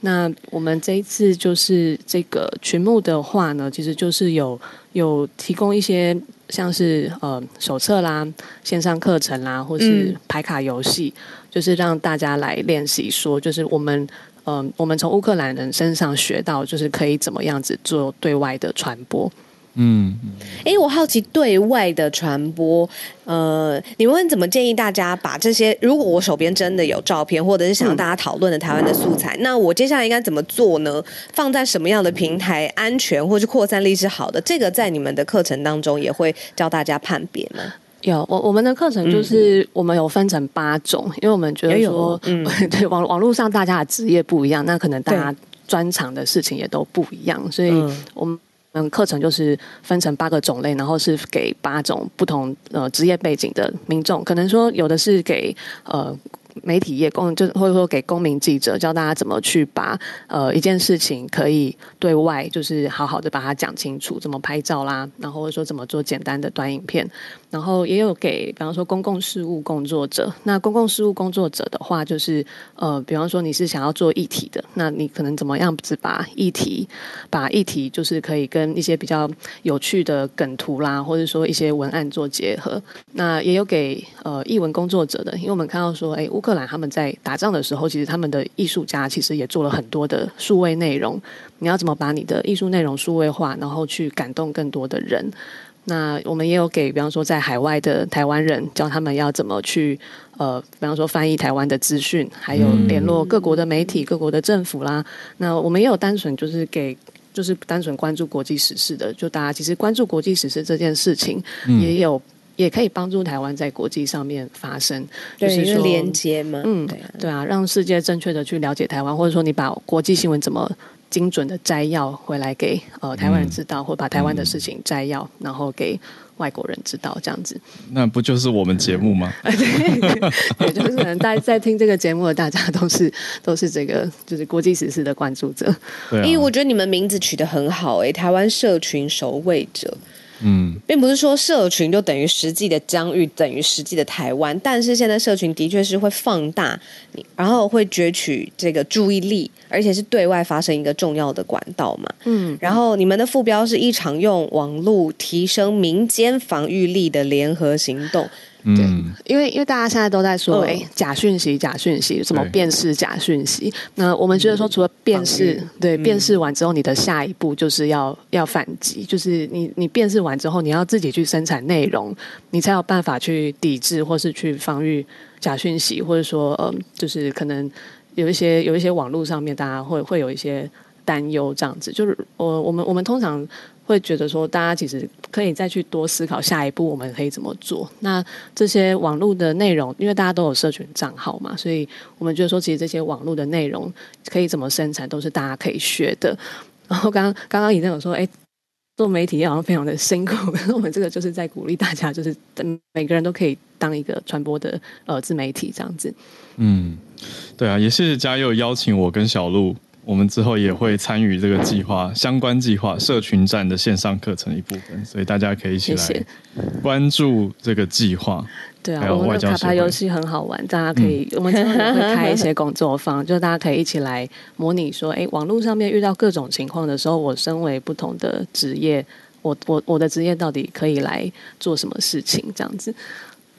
那我们这一次就是这个群目的话呢，其实就是有有提供一些像是呃手册啦、线上课程啦，或是牌卡游戏，嗯、就是让大家来练习说，就是我们嗯、呃，我们从乌克兰人身上学到，就是可以怎么样子做对外的传播。嗯，哎，我好奇对外的传播，呃，你们怎么建议大家把这些？如果我手边真的有照片，或者是想要大家讨论的台湾的素材，嗯、那我接下来应该怎么做呢？放在什么样的平台安全，或是扩散力是好的？这个在你们的课程当中也会教大家判别吗？有，我我们的课程就是我们有分成八种，嗯、因为我们觉得说，嗯，对，网网络上大家的职业不一样，那可能大家专长的事情也都不一样，所以我们。嗯，课程就是分成八个种类，然后是给八种不同呃职业背景的民众，可能说有的是给呃。媒体业公就或者说给公民记者教大家怎么去把呃一件事情可以对外就是好好的把它讲清楚，怎么拍照啦，然后或者说怎么做简单的短影片，然后也有给比方说公共事务工作者。那公共事务工作者的话，就是呃比方说你是想要做议题的，那你可能怎么样子把议题把议题就是可以跟一些比较有趣的梗图啦，或者说一些文案做结合。那也有给呃艺文工作者的，因为我们看到说，哎乌克兰他们在打仗的时候，其实他们的艺术家其实也做了很多的数位内容。你要怎么把你的艺术内容数位化，然后去感动更多的人？那我们也有给，比方说在海外的台湾人，教他们要怎么去呃，比方说翻译台湾的资讯，还有联络各国的媒体、各国的政府啦。那我们也有单纯就是给，就是单纯关注国际时事的，就大家其实关注国际时事这件事情也有。也可以帮助台湾在国际上面发声，就是说连接嘛，嗯，对啊，对啊，让世界正确的去了解台湾，或者说你把国际新闻怎么精准的摘要回来给呃台湾人知道，嗯、或把台湾的事情摘要，然后给外国人知道，这样子。那不就是我们节目吗？对，就是可能在在听这个节目的大家都是 都是这个就是国际时事的关注者。对、啊，因为我觉得你们名字取得很好、欸，哎，台湾社群守卫者。嗯，并不是说社群就等于实际的疆域，等于实际的台湾。但是现在社群的确是会放大你，然后会攫取这个注意力，而且是对外发生一个重要的管道嘛。嗯，然后你们的副标是一场用网络提升民间防御力的联合行动。对，因为因为大家现在都在说，哎、嗯，假讯息，假讯息，怎么辨识假讯息？那我们觉得说，除了辨识，嗯、对，辨识完之后，你的下一步就是要要反击，就是你你辨识完之后，你要自己去生产内容，你才有办法去抵制或是去防御假讯息，或者说，嗯，就是可能有一些有一些网络上面大家会会有一些担忧，这样子，就是我我们我们通常。会觉得说，大家其实可以再去多思考下一步我们可以怎么做。那这些网络的内容，因为大家都有社群账号嘛，所以我们觉得说，其实这些网络的内容可以怎么生产，都是大家可以学的。然后刚刚刚刚已经有说，哎。做媒体好像非常的辛苦，可是我们这个就是在鼓励大家，就是每个人都可以当一个传播的呃自媒体这样子。嗯，对啊，也谢谢嘉佑邀请我跟小路。我们之后也会参与这个计划相关计划社群站的线上课程一部分，所以大家可以一起来关注这个计划。对啊，我们的卡牌游戏很好玩，大家可以，嗯、我们之后也会开一些工作坊，就大家可以一起来模拟说，哎，网络上面遇到各种情况的时候，我身为不同的职业，我我我的职业到底可以来做什么事情？这样子。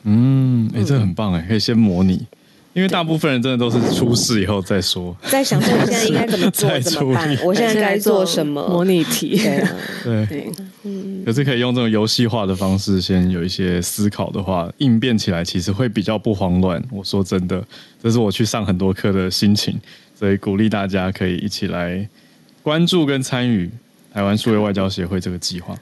嗯，哎，这很棒哎，可以先模拟。因为大部分人真的都是出事以后再说，在想说我现在应该怎么做 怎么办？我现在该做什么模拟题？对对，嗯。可是可以用这种游戏化的方式，先有一些思考的话，应变起来其实会比较不慌乱。我说真的，这是我去上很多课的心情，所以鼓励大家可以一起来关注跟参与台湾数位外交协会这个计划。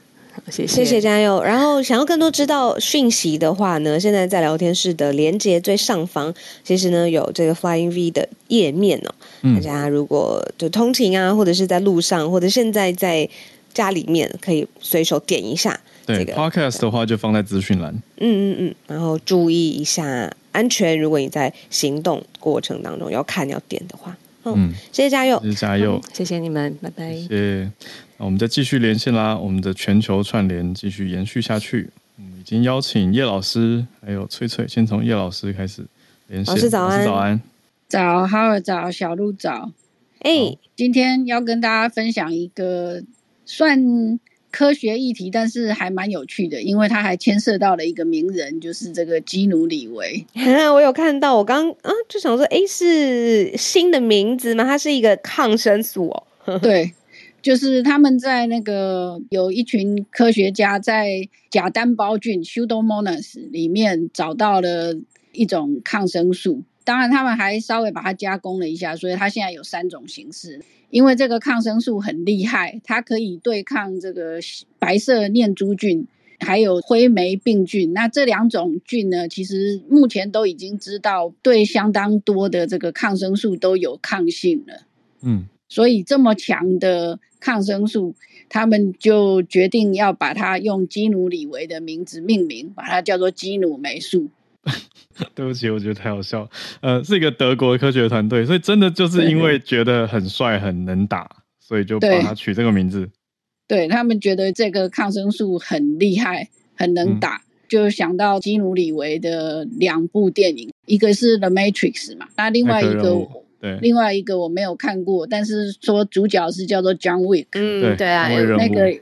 谢谢，谢谢嘉佑。然后想要更多知道讯息的话呢，现在在聊天室的连接最上方，其实呢有这个 Flying V 的页面哦。嗯、大家如果就通勤啊，或者是在路上，或者现在在家里面，可以随手点一下。对、这个、Podcast 的话就放在资讯栏。嗯嗯嗯，然后注意一下安全。如果你在行动过程当中要看要点的话，哦、嗯，谢谢嘉佑，谢谢嘉佑，谢谢你们，拜拜。谢谢。那我们再继续连线啦，我们的全球串联继续延续下去。嗯已经邀请叶老师还有翠翠，先从叶老师开始连线。老师早安，早安，早，哈尔早，小鹿早。哎、欸，今天要跟大家分享一个算科学议题，但是还蛮有趣的，因为它还牵涉到了一个名人，就是这个基努李维。我有看到，我刚啊就想说，哎、欸，是新的名字吗？它是一个抗生素哦。对。就是他们在那个有一群科学家在假单胞菌 Pseudomonas 里面找到了一种抗生素，当然他们还稍微把它加工了一下，所以它现在有三种形式。因为这个抗生素很厉害，它可以对抗这个白色念珠菌，还有灰霉病菌。那这两种菌呢，其实目前都已经知道对相当多的这个抗生素都有抗性了。嗯。所以这么强的抗生素，他们就决定要把它用基努里维的名字命名，把它叫做基努霉素。对不起，我觉得太好笑。呃，是一个德国的科学团队，所以真的就是因为觉得很帅、很能打，所以就把它取这个名字。对，他们觉得这个抗生素很厉害、很能打，嗯、就想到基努里维的两部电影，一个是《The Matrix》嘛，那另外一个。对，另外一个我没有看过，但是说主角是叫做 John Wick。嗯，对啊，那个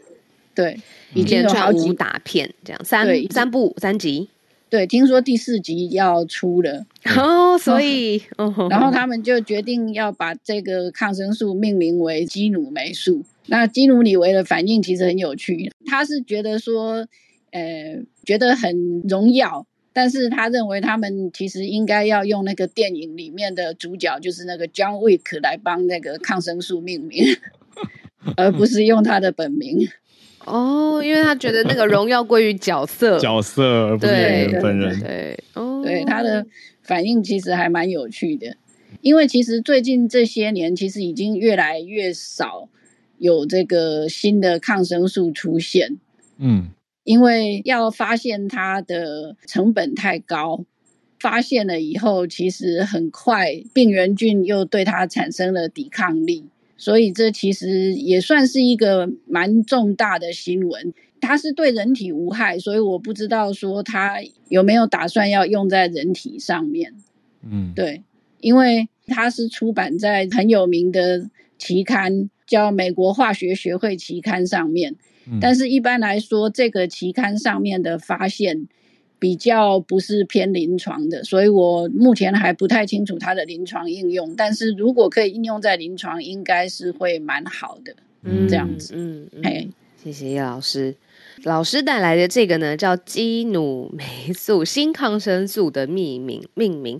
对，已经有好几武打片这样，三三部三集。对，听说第四集要出了哦，所以，然后他们就决定要把这个抗生素命名为基努霉素。那基努里维的反应其实很有趣，他是觉得说，呃，觉得很荣耀。但是他认为他们其实应该要用那个电影里面的主角，就是那个 John Wick 来帮那个抗生素命名，而不是用他的本名。哦，因为他觉得那个荣耀归于角色，角色而不是演员本人。对，对，哦，对，他的反应其实还蛮有趣的，因为其实最近这些年，其实已经越来越少有这个新的抗生素出现。嗯。因为要发现它的成本太高，发现了以后，其实很快病原菌又对它产生了抵抗力，所以这其实也算是一个蛮重大的新闻。它是对人体无害，所以我不知道说它有没有打算要用在人体上面。嗯，对，因为它是出版在很有名的期刊，叫《美国化学学会期刊》上面。但是，一般来说，这个期刊上面的发现比较不是偏临床的，所以我目前还不太清楚它的临床应用。但是如果可以应用在临床，应该是会蛮好的。嗯，这样子。嗯，哎、嗯，谢谢叶老师。老师带来的这个呢，叫基努霉素新抗生素的命名命名。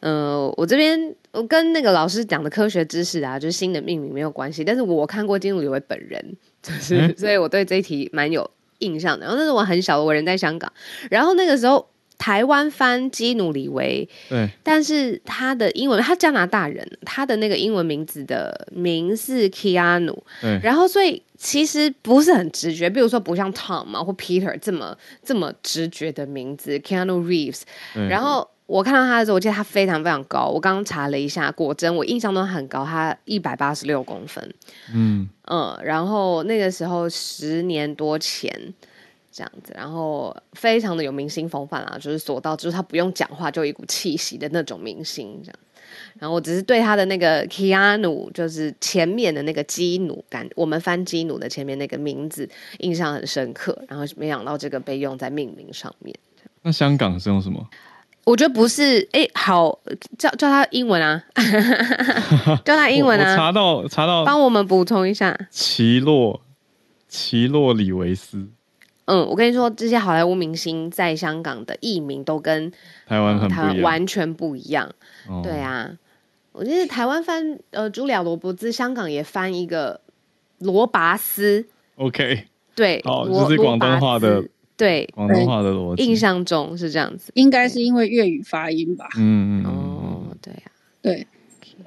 呃，我这边我跟那个老师讲的科学知识啊，就是新的命名没有关系。但是我看过基努李维本人。就是，所以我对这一题蛮有印象的。然后那时候我很小，我人在香港。然后那个时候台湾翻基努里维，对，但是他的英文，他加拿大人，他的那个英文名字的名是 Keanu，对，然后所以其实不是很直觉，比如说不像 Tom 嘛或 Peter 这么这么直觉的名字 Keanu Reeves，然后我看到他的时候，我记得他非常非常高，我刚刚查了一下，果真我印象中很高，他一百八十六公分，嗯嗯，然后那个时候十年多前。这样子，然后非常的有明星风范啊，就是所到，就是他不用讲话就有一股气息的那种明星这样。然后我只是对他的那个 Keanu，就是前面的那个基努感，我们翻基努的前面那个名字印象很深刻。然后没想到这个被用在命名上面。那香港是用什么？我觉得不是，哎，好，叫叫他英文啊，叫他英文啊。查到查到，帮我们补充一下，奇洛奇洛李维斯。嗯，我跟你说，这些好莱坞明星在香港的艺名都跟台湾很不一样，台湾完全不一样。哦、对啊，我记得台湾翻呃茱莉亚罗伯兹，香港也翻一个罗拔斯。OK，对，哦，这是广东话的，对，广东话的逻辑。印象中是这样子，应该是因为粤语发音吧。嗯嗯哦，对啊，对，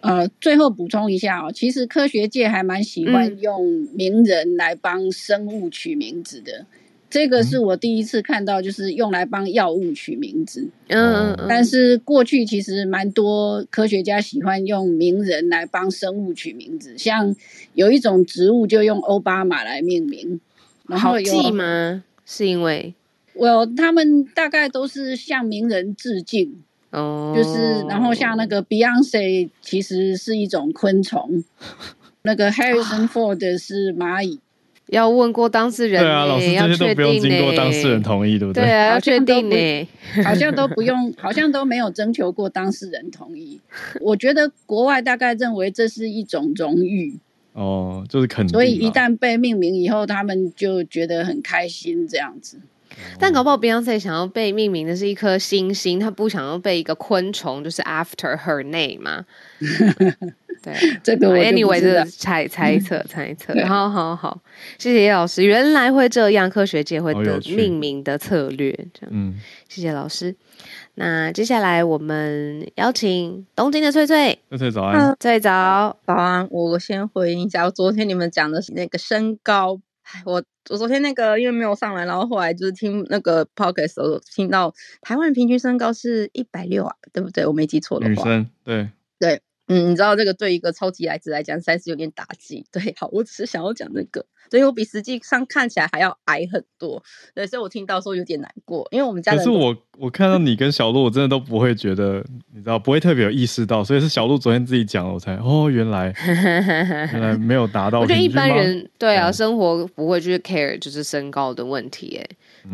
呃，最后补充一下哦，其实科学界还蛮喜欢用名人来帮生物取名字的。这个是我第一次看到，就是用来帮药物取名字。嗯，嗯，但是过去其实蛮多科学家喜欢用名人来帮生物取名字，像有一种植物就用欧巴马来命名。然后好记吗？是因为，Well，他们大概都是向名人致敬。哦，就是然后像那个 Beyonce 其实是一种昆虫，那个 Harrison Ford 是蚂蚁。要问过当事人，对啊，老师这些都不用经过当事人同意，对不对？对啊，要确定呢，好像都不用，好像都没有征求过当事人同意。我觉得国外大概认为这是一种荣誉哦，就是肯定。所以一旦被命名以后，他们就觉得很开心这样子。但搞不好 Beyonce 想要被命名的是一颗星星，他不想要被一个昆虫，就是 after her name 嘛。对，这个我 anyway 这个猜猜测 猜测，好好好，谢谢叶老师，原来会这样，科学界会的命名的策略，这样，嗯，谢谢老师。那接下来我们邀请东京的翠翠，翠翠早安，翠早。早安，我先回应一下，昨天你们讲的那个身高，我我昨天那个因为没有上来，然后后来就是听那个 podcast 时候听到台湾平均身高是一百六啊，对不对？我没记错的话，女生对。对。嗯，你知道这个对一个超级矮子来讲，实在是有点打击。对，好，我只是想要讲那个，所以我比实际上看起来还要矮很多。对，所以我听到说有点难过，因为我们家人。可是我我看到你跟小鹿，我真的都不会觉得，你知道，不会特别有意识到，所以是小鹿昨天自己讲，我才哦，原来 原来没有达到。我觉得一般人对啊，生活不会去 care 就是身高的问题，哎。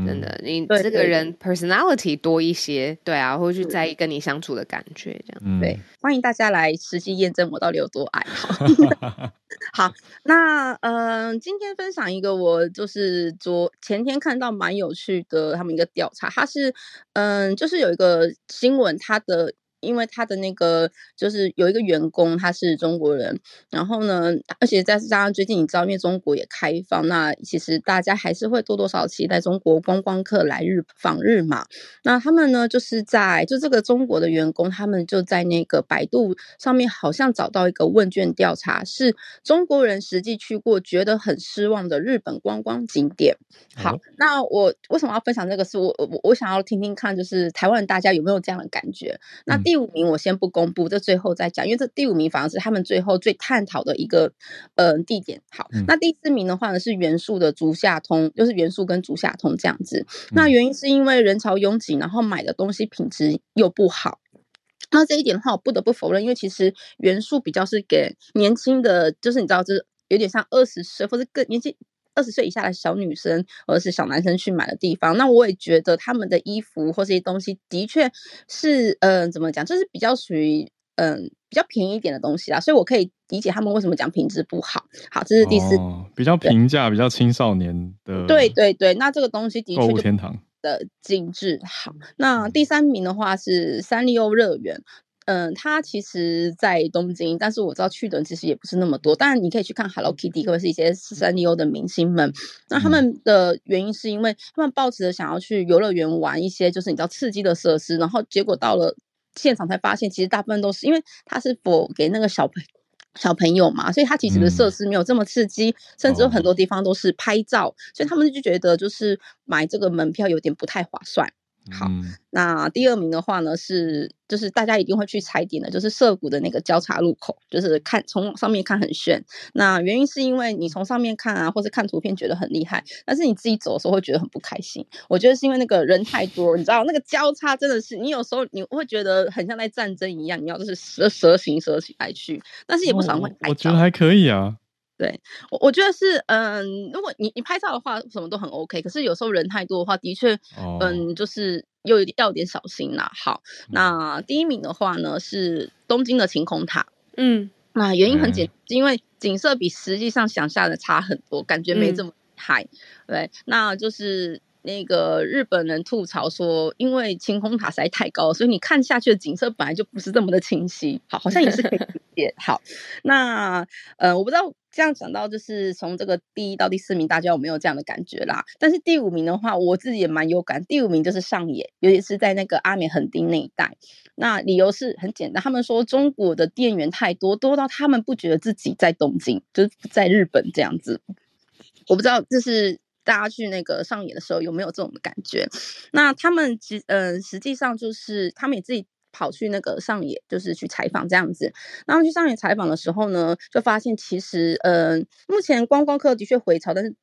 真的，你这个人 personality 多一些，对啊，会去在意跟你相处的感觉，这样。嗯、对，欢迎大家来实际验证我到底有多爱。好，好，那嗯、呃，今天分享一个我就是昨前天看到蛮有趣的他们一个调查，它是嗯、呃，就是有一个新闻，它的。因为他的那个就是有一个员工，他是中国人，然后呢，而且再加上最近你知道，因为中国也开放，那其实大家还是会多多少少期待中国观光客来日访日嘛。那他们呢，就是在就这个中国的员工，他们就在那个百度上面好像找到一个问卷调查，是中国人实际去过觉得很失望的日本观光景点。好，那我为什么要分享这个？是我我我想要听听看，就是台湾大家有没有这样的感觉？那第。第五名我先不公布，这最后再讲，因为这第五名反而是他们最后最探讨的一个呃地点。好，嗯、那第四名的话呢是元素的足下通，就是元素跟足下通这样子。那原因是因为人潮拥挤，然后买的东西品质又不好。那这一点的话，我不得不否认，因为其实元素比较是给年轻的，就是你知道，就是有点像二十岁或者更年轻。二十岁以下的小女生或者是小男生去买的地方，那我也觉得他们的衣服或这些东西的确是，嗯、呃，怎么讲，就是比较属于，嗯、呃，比较便宜一点的东西啦，所以我可以理解他们为什么讲品质不好。好，这是第四，哦、比较平价、比较青少年的，对对对，那这个东西的确购物天堂的精致。好，那第三名的话是三丽鸥乐园。嗯，他其实在东京，但是我知道去的人其实也不是那么多。当然，你可以去看 Hello Kitty 或者是一些三丽鸥的明星们。那他们的原因是因为他们抱持着想要去游乐园玩一些就是你知道刺激的设施，然后结果到了现场才发现，其实大部分都是因为它是 for 给那个小朋小朋友嘛，所以它其实的设施没有这么刺激，甚至有很多地方都是拍照，所以他们就觉得就是买这个门票有点不太划算。好，那第二名的话呢，是就是大家一定会去踩点的，就是涩谷的那个交叉路口，就是看从上面看很炫。那原因是因为你从上面看啊，或是看图片觉得很厉害，但是你自己走的时候会觉得很不开心。我觉得是因为那个人太多，你知道那个交叉真的是，你有时候你会觉得很像在战争一样，你要就是蛇蛇行蛇行来去，但是也不少人会。我觉得还可以啊。对，我我觉得是，嗯，如果你你拍照的话，什么都很 OK。可是有时候人太多的话，的确，嗯，就是又有点要有点小心啦。好，那第一名的话呢是东京的晴空塔，嗯，那原因很简嗯，因为景色比实际上想象的差很多，感觉没这么嗨。嗯、对，那就是。那个日本人吐槽说，因为晴空塔实在太高，所以你看下去的景色本来就不是这么的清晰。好，好像也是可以理 解。好，那呃，我不知道这样讲到，就是从这个第一到第四名，大家有没有这样的感觉啦？但是第五名的话，我自己也蛮有感。第五名就是上野，尤其是在那个阿美横丁那一带。那理由是很简单，他们说中国的店员太多，多到他们不觉得自己在东京，就是在日本这样子。我不知道这是。大家去那个上野的时候有没有这种的感觉？那他们实嗯实际上就是他们也自己跑去那个上野，就是去采访这样子。然后去上野采访的时候呢，就发现其实嗯目前观光客的确回潮，但是。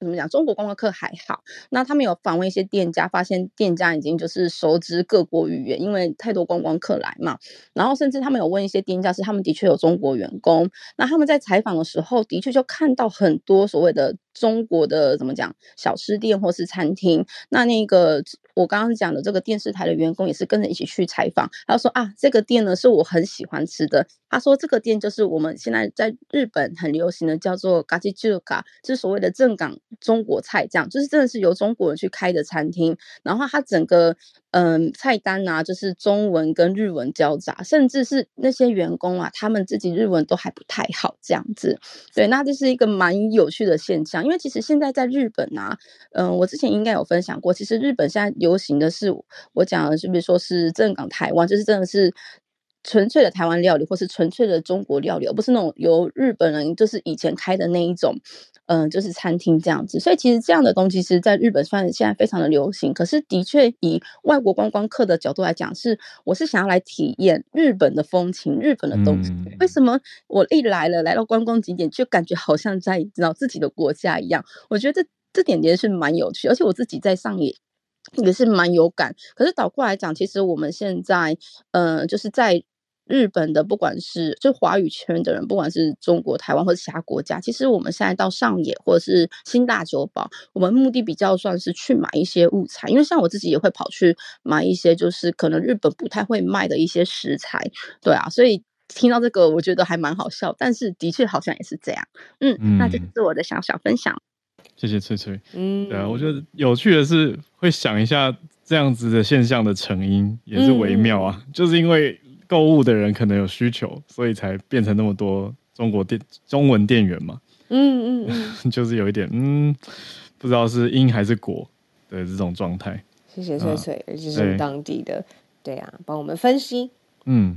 怎么讲？中国观光客还好，那他们有访问一些店家，发现店家已经就是熟知各国语言，因为太多观光客来嘛。然后甚至他们有问一些店家，是他们的确有中国员工。那他们在采访的时候，的确就看到很多所谓的中国的怎么讲小吃店或是餐厅。那那个我刚刚讲的这个电视台的员工也是跟着一起去采访，他说啊，这个店呢是我很喜欢吃的。他说这个店就是我们现在在日本很流行的，叫做嘎吉猪嘎，就是所谓的正港。中国菜这样，就是真的是由中国人去开的餐厅，然后它整个嗯菜单啊，就是中文跟日文交杂，甚至是那些员工啊，他们自己日文都还不太好这样子。对，那这是一个蛮有趣的现象，因为其实现在在日本啊，嗯，我之前应该有分享过，其实日本现在流行的是我讲的是比如说是正港台湾，就是真的是。纯粹的台湾料理，或是纯粹的中国料理，而不是那种由日本人就是以前开的那一种，嗯、呃，就是餐厅这样子。所以其实这样的东西，其实在日本算是现在非常的流行。可是的确以外国观光客的角度来讲，是我是想要来体验日本的风情、日本的东西。嗯、为什么我一来了，来到观光景点，就感觉好像在知道自己的国家一样？我觉得这这点也是蛮有趣，而且我自己在上野也是蛮有感。可是倒过来讲，其实我们现在，嗯、呃，就是在。日本的不管是就华语圈的人，不管是中国、台湾或者其他国家，其实我们现在到上野或者是新大久保，我们目的比较算是去买一些物材，因为像我自己也会跑去买一些就是可能日本不太会卖的一些食材，对啊，所以听到这个我觉得还蛮好笑，但是的确好像也是这样，嗯，嗯那这是我的小小分享。谢谢翠翠，嗯，对啊，我觉得有趣的是会想一下这样子的现象的成因也是微妙啊，嗯、就是因为。购物的人可能有需求，所以才变成那么多中国店中文店员嘛。嗯嗯嗯，就是有一点嗯，不知道是因还是果的这种状态。谢谢翠翠，而且、啊、是当地的，对，对啊，帮我们分析。嗯，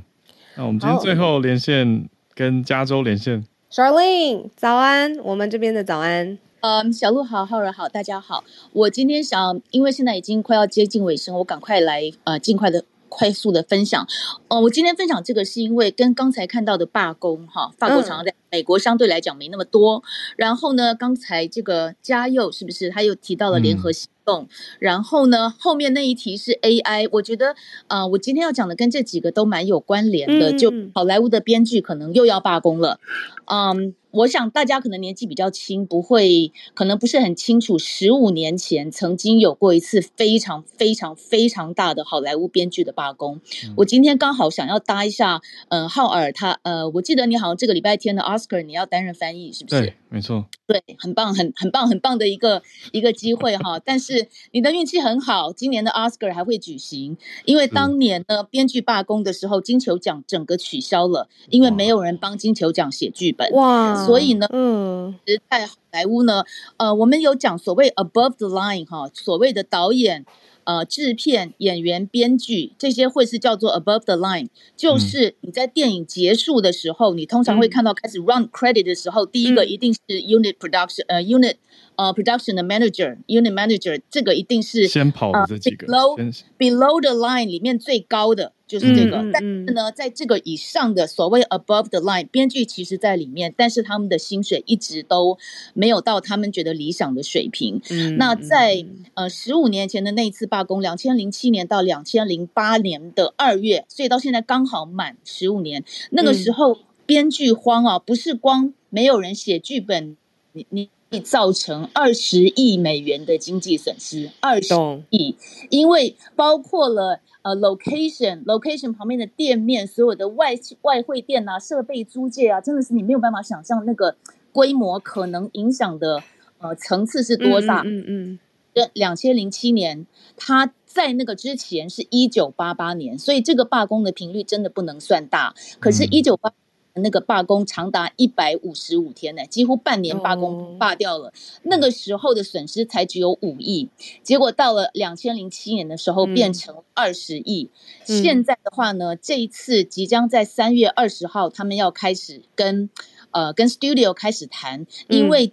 那我们今天最后连线跟加州连线，Charlene，早安，我们这边的早安。嗯，小鹿好，浩然好，大家好。我今天想，因为现在已经快要接近尾声，我赶快来呃，尽快的。快速的分享，哦，我今天分享这个是因为跟刚才看到的罢工，哈，法国常常在美国相对来讲没那么多，嗯、然后呢，刚才这个嘉佑是不是他又提到了联合行动，嗯、然后呢，后面那一题是 AI，我觉得啊、呃，我今天要讲的跟这几个都蛮有关联的，嗯、就好莱坞的编剧可能又要罢工了，嗯。我想大家可能年纪比较轻，不会，可能不是很清楚。十五年前曾经有过一次非常非常非常大的好莱坞编剧的罢工。嗯、我今天刚好想要搭一下，嗯、呃，浩尔他，呃，我记得你好像这个礼拜天的 Oscar 你要担任翻译，是不是？对，没错。对，很棒，很很棒，很棒的一个一个机会哈。但是是你的运气很好，今年的 Oscar 还会举行，因为当年呢编剧罢工的时候，金球奖整个取消了，因为没有人帮金球奖写剧本。哇，所以呢，嗯，在好莱坞呢，呃，我们有讲所谓 above the line 哈，所谓的导演。呃，制片、演员、编剧这些会是叫做 above the line，就是你在电影结束的时候，嗯、你通常会看到开始 run credit 的时候，嗯、第一个一定是 unit production，呃，unit。呃、uh,，production 的 manager，unit manager，这个一定是先跑的这几个。Uh, below below the line 里面最高的就是这个，嗯、但是呢，在这个以上的所谓 above the line，编剧其实在里面，但是他们的薪水一直都没有到他们觉得理想的水平。嗯、那在呃十五年前的那一次罢工，两千零七年到两千零八年的二月，所以到现在刚好满十五年。那个时候编剧荒啊，不是光没有人写剧本，你你。造成二十亿美元的经济损失，二十亿，因为包括了呃 location location 旁边的店面，所有的外外汇店啊，设备租借啊，真的是你没有办法想象那个规模可能影响的呃层次是多大。嗯嗯，这两千零七年，他在那个之前是一九八八年，所以这个罢工的频率真的不能算大。可是，一九八。那个罢工长达一百五十五天呢，几乎半年罢工罢掉了。那个时候的损失才只有五亿，结果到了两千零七年的时候变成二十亿。现在的话呢，这一次即将在三月二十号，他们要开始跟呃跟 studio 开始谈，因为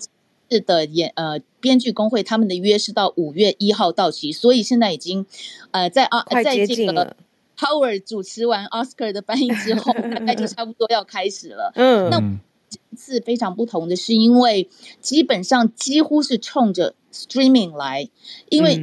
是的演呃编剧工会他们的约是到五月一号到期，所以现在已经呃在啊在这个。Howard 主持完 Oscar 的翻译之后，大概就 差不多要开始了。嗯，那这次非常不同的是，因为基本上几乎是冲着 Streaming 来，因为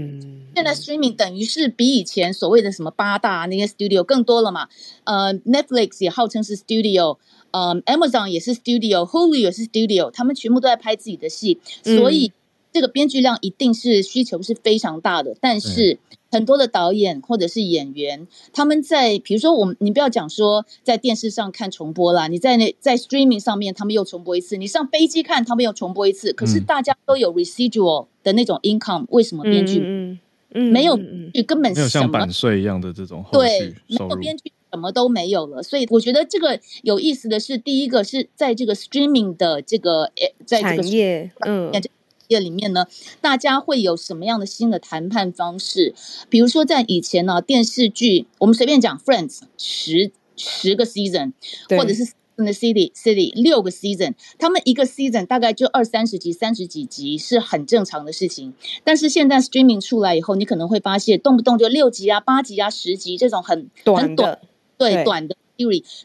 现在 Streaming 等于是比以前所谓的什么八大那些 Studio 更多了嘛。呃，Netflix 也号称是 Studio，呃，Amazon 也是 Studio，Hulu 也是 Studio，他们全部都在拍自己的戏，所以这个编剧量一定是需求是非常大的，但是。很多的导演或者是演员，他们在比如说我们，你不要讲说在电视上看重播啦，你在那在 streaming 上面，他们又重播一次；你上飞机看，他们又重播一次。可是大家都有 residual 的那种 income，为什么编剧嗯嗯没有？根本没有像版税一样的这种对，没有编剧什么都没有了。所以我觉得这个有意思的是，第一个是在这个 streaming 的这个在这个产业嗯。业里面呢，大家会有什么样的新的谈判方式？比如说，在以前呢，电视剧我们随便讲，Friends 十十个 season，或者是 in the City City 六个 season，他们一个 season 大概就二三十集、三十几集是很正常的事情。但是现在 streaming 出来以后，你可能会发现，动不动就六集啊、八集啊、十集这种很短很短，对，对短的。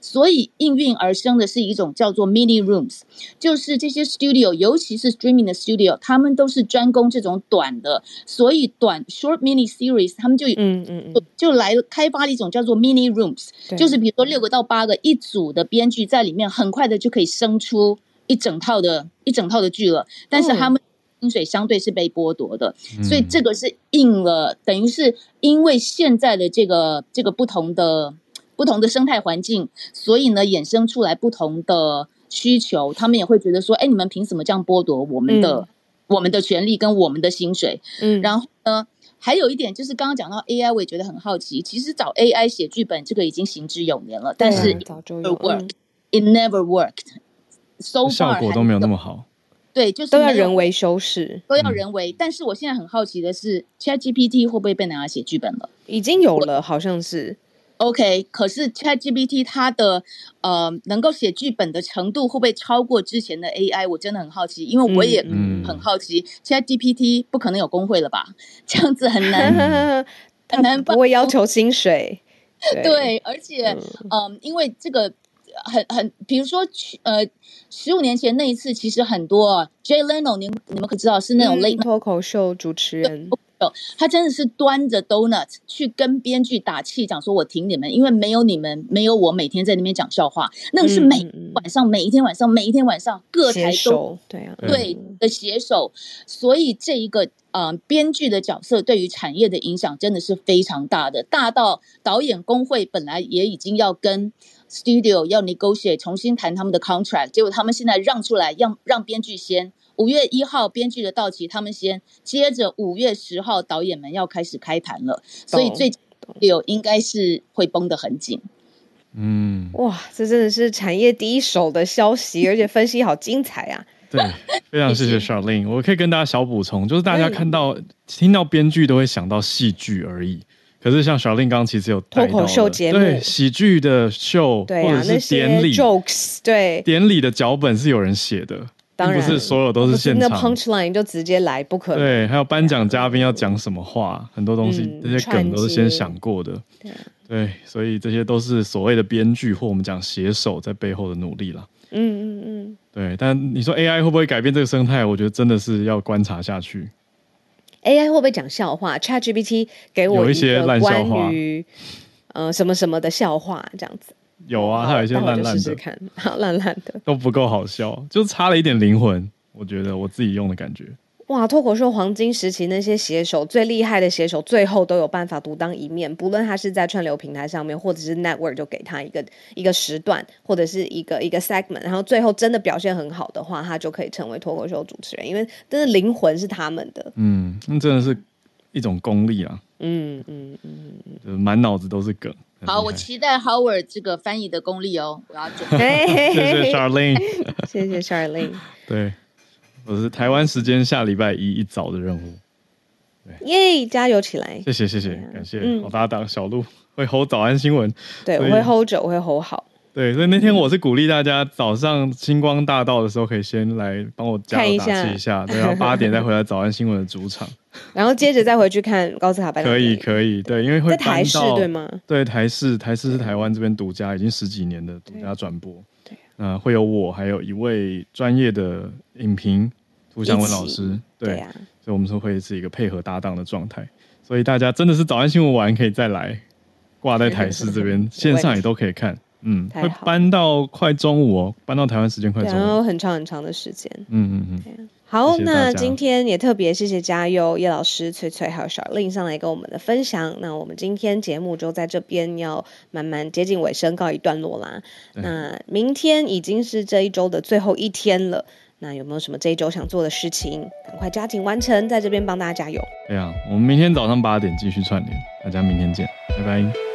所以应运而生的是一种叫做 mini rooms，就是这些 studio，尤其是 streaming 的 studio，他们都是专攻这种短的，所以短 short mini series，他们就嗯嗯嗯，就来开发了一种叫做 mini rooms，就是比如说六个到八个一组的编剧在里面，很快的就可以生出一整套的一整套的剧了，但是他们薪水相对是被剥夺的，所以这个是应了，等于是因为现在的这个这个不同的。不同的生态环境，所以呢，衍生出来不同的需求，他们也会觉得说，哎，你们凭什么这样剥夺我们的、嗯、我们的权利跟我们的薪水？嗯，然后呢，还有一点就是刚刚讲到 AI，我也觉得很好奇，其实找 AI 写剧本这个已经行之有年了，但是早就有 work，it never worked，so far 效果都没有那么好。对，就是都要人为修饰，都要人为。但是我现在很好奇的是，ChatGPT 会不会被拿来写剧本了？已经有了，好像是。OK，可是 ChatGPT 它的呃能够写剧本的程度会不会超过之前的 AI？我真的很好奇，因为我也很好奇、ChatGPT 不可能有工会了吧？这样子很难，很难不会要求薪水。对，对，而且嗯、呃，因为这个很很，比如说呃，十五年前那一次，其实很多 Jay Leno，你你们可知道是那种 late 脱口秀主持人。他真的是端着 donut 去跟编剧打气，讲说：“我挺你们，因为没有你们，没有我，每天在那边讲笑话，那个是每晚上、每一天晚上、每一天晚上各台都对啊，对的携手。所以这一个呃编剧的角色对于产业的影响真的是非常大的，大到导演工会本来也已经要跟 studio 要 negotiate 重新谈他们的 contract，结果他们现在让出来，让让编剧先。”五月一号编剧的到期，他们先接着五月十号导演们要开始开盘了，所以最有应该是会绷得很紧。嗯，哇，这真的是产业第一手的消息，而且分析好精彩啊！对，非常谢谢 Charlene。我可以跟大家小补充，就是大家看到、听到编剧都会想到戏剧而已。可是像 Charlene 刚刚其实有脱口秀节目，对喜剧的秀，对或者是典礼 jokes，对典礼的脚本是有人写的，当然不是所有都是现场。那 punchline 就直接来，不可能。对，还有颁奖嘉宾要讲什么话，很多东西、嗯、这些梗都是先想过的。对，对，所以这些都是所谓的编剧或我们讲写手在背后的努力了。嗯嗯嗯，对。但你说 AI 会不会改变这个生态？我觉得真的是要观察下去。AI 会不会讲笑话？ChatGPT 给我一些关于呃什么什么的笑话，这样子。有啊，它有一些烂烂的，试试看，好烂烂的都不够好笑，就差了一点灵魂。我觉得我自己用的感觉。哇，脱口秀黄金时期那些写手最厉害的写手，最后都有办法独当一面。不论他是在串流平台上面，或者是 network 就给他一个一个时段，或者是一个一个 segment，然后最后真的表现很好的话，他就可以成为脱口秀主持人，因为真的灵魂是他们的。嗯，那真的是一种功力啊。嗯嗯嗯，就是满脑子都是梗。好，我期待 Howard 这个翻译的功力哦，我要准备。谢谢 Charlene，谢谢 Charlene。对。我是台湾时间下礼拜一一早的任务，耶！加油起来！谢谢谢谢，感谢好搭档小鹿会 hold 早安新闻，对，我会 hold 着，我会 hold 好。对，所以那天我是鼓励大家早上星光大道的时候，可以先来帮我加油打气一下，对，然后 八点再回来早安新闻的主场，然后接着再回去看高斯塔班。可以可以，对，因为会在台视对吗？对，台视台视是台湾这边独家，已经十几年的独家转播。嗯、呃，会有我，还有一位专业的影评涂祥文老师，对，对啊、所以我们说会是一个配合搭档的状态。所以大家真的是早安新闻完可以再来挂在台视这边，线上也都可以看。嗯，会搬到快中午哦，搬到台湾时间快中午，然后很长很长的时间。嗯嗯嗯。好，谢谢，那今天也特别谢谢嘉佑叶老师、翠翠还有 Charlene 上来跟我们的分享。那我们今天节目就在这边要慢慢接近尾声，告一段落啦。那明天已经是这一周的最后一天了，那有没有什么这一周想做的事情？赶快加紧完成，在这边帮大家加油。对啊，我们明天早上八点继续串联，大家明天见，拜拜。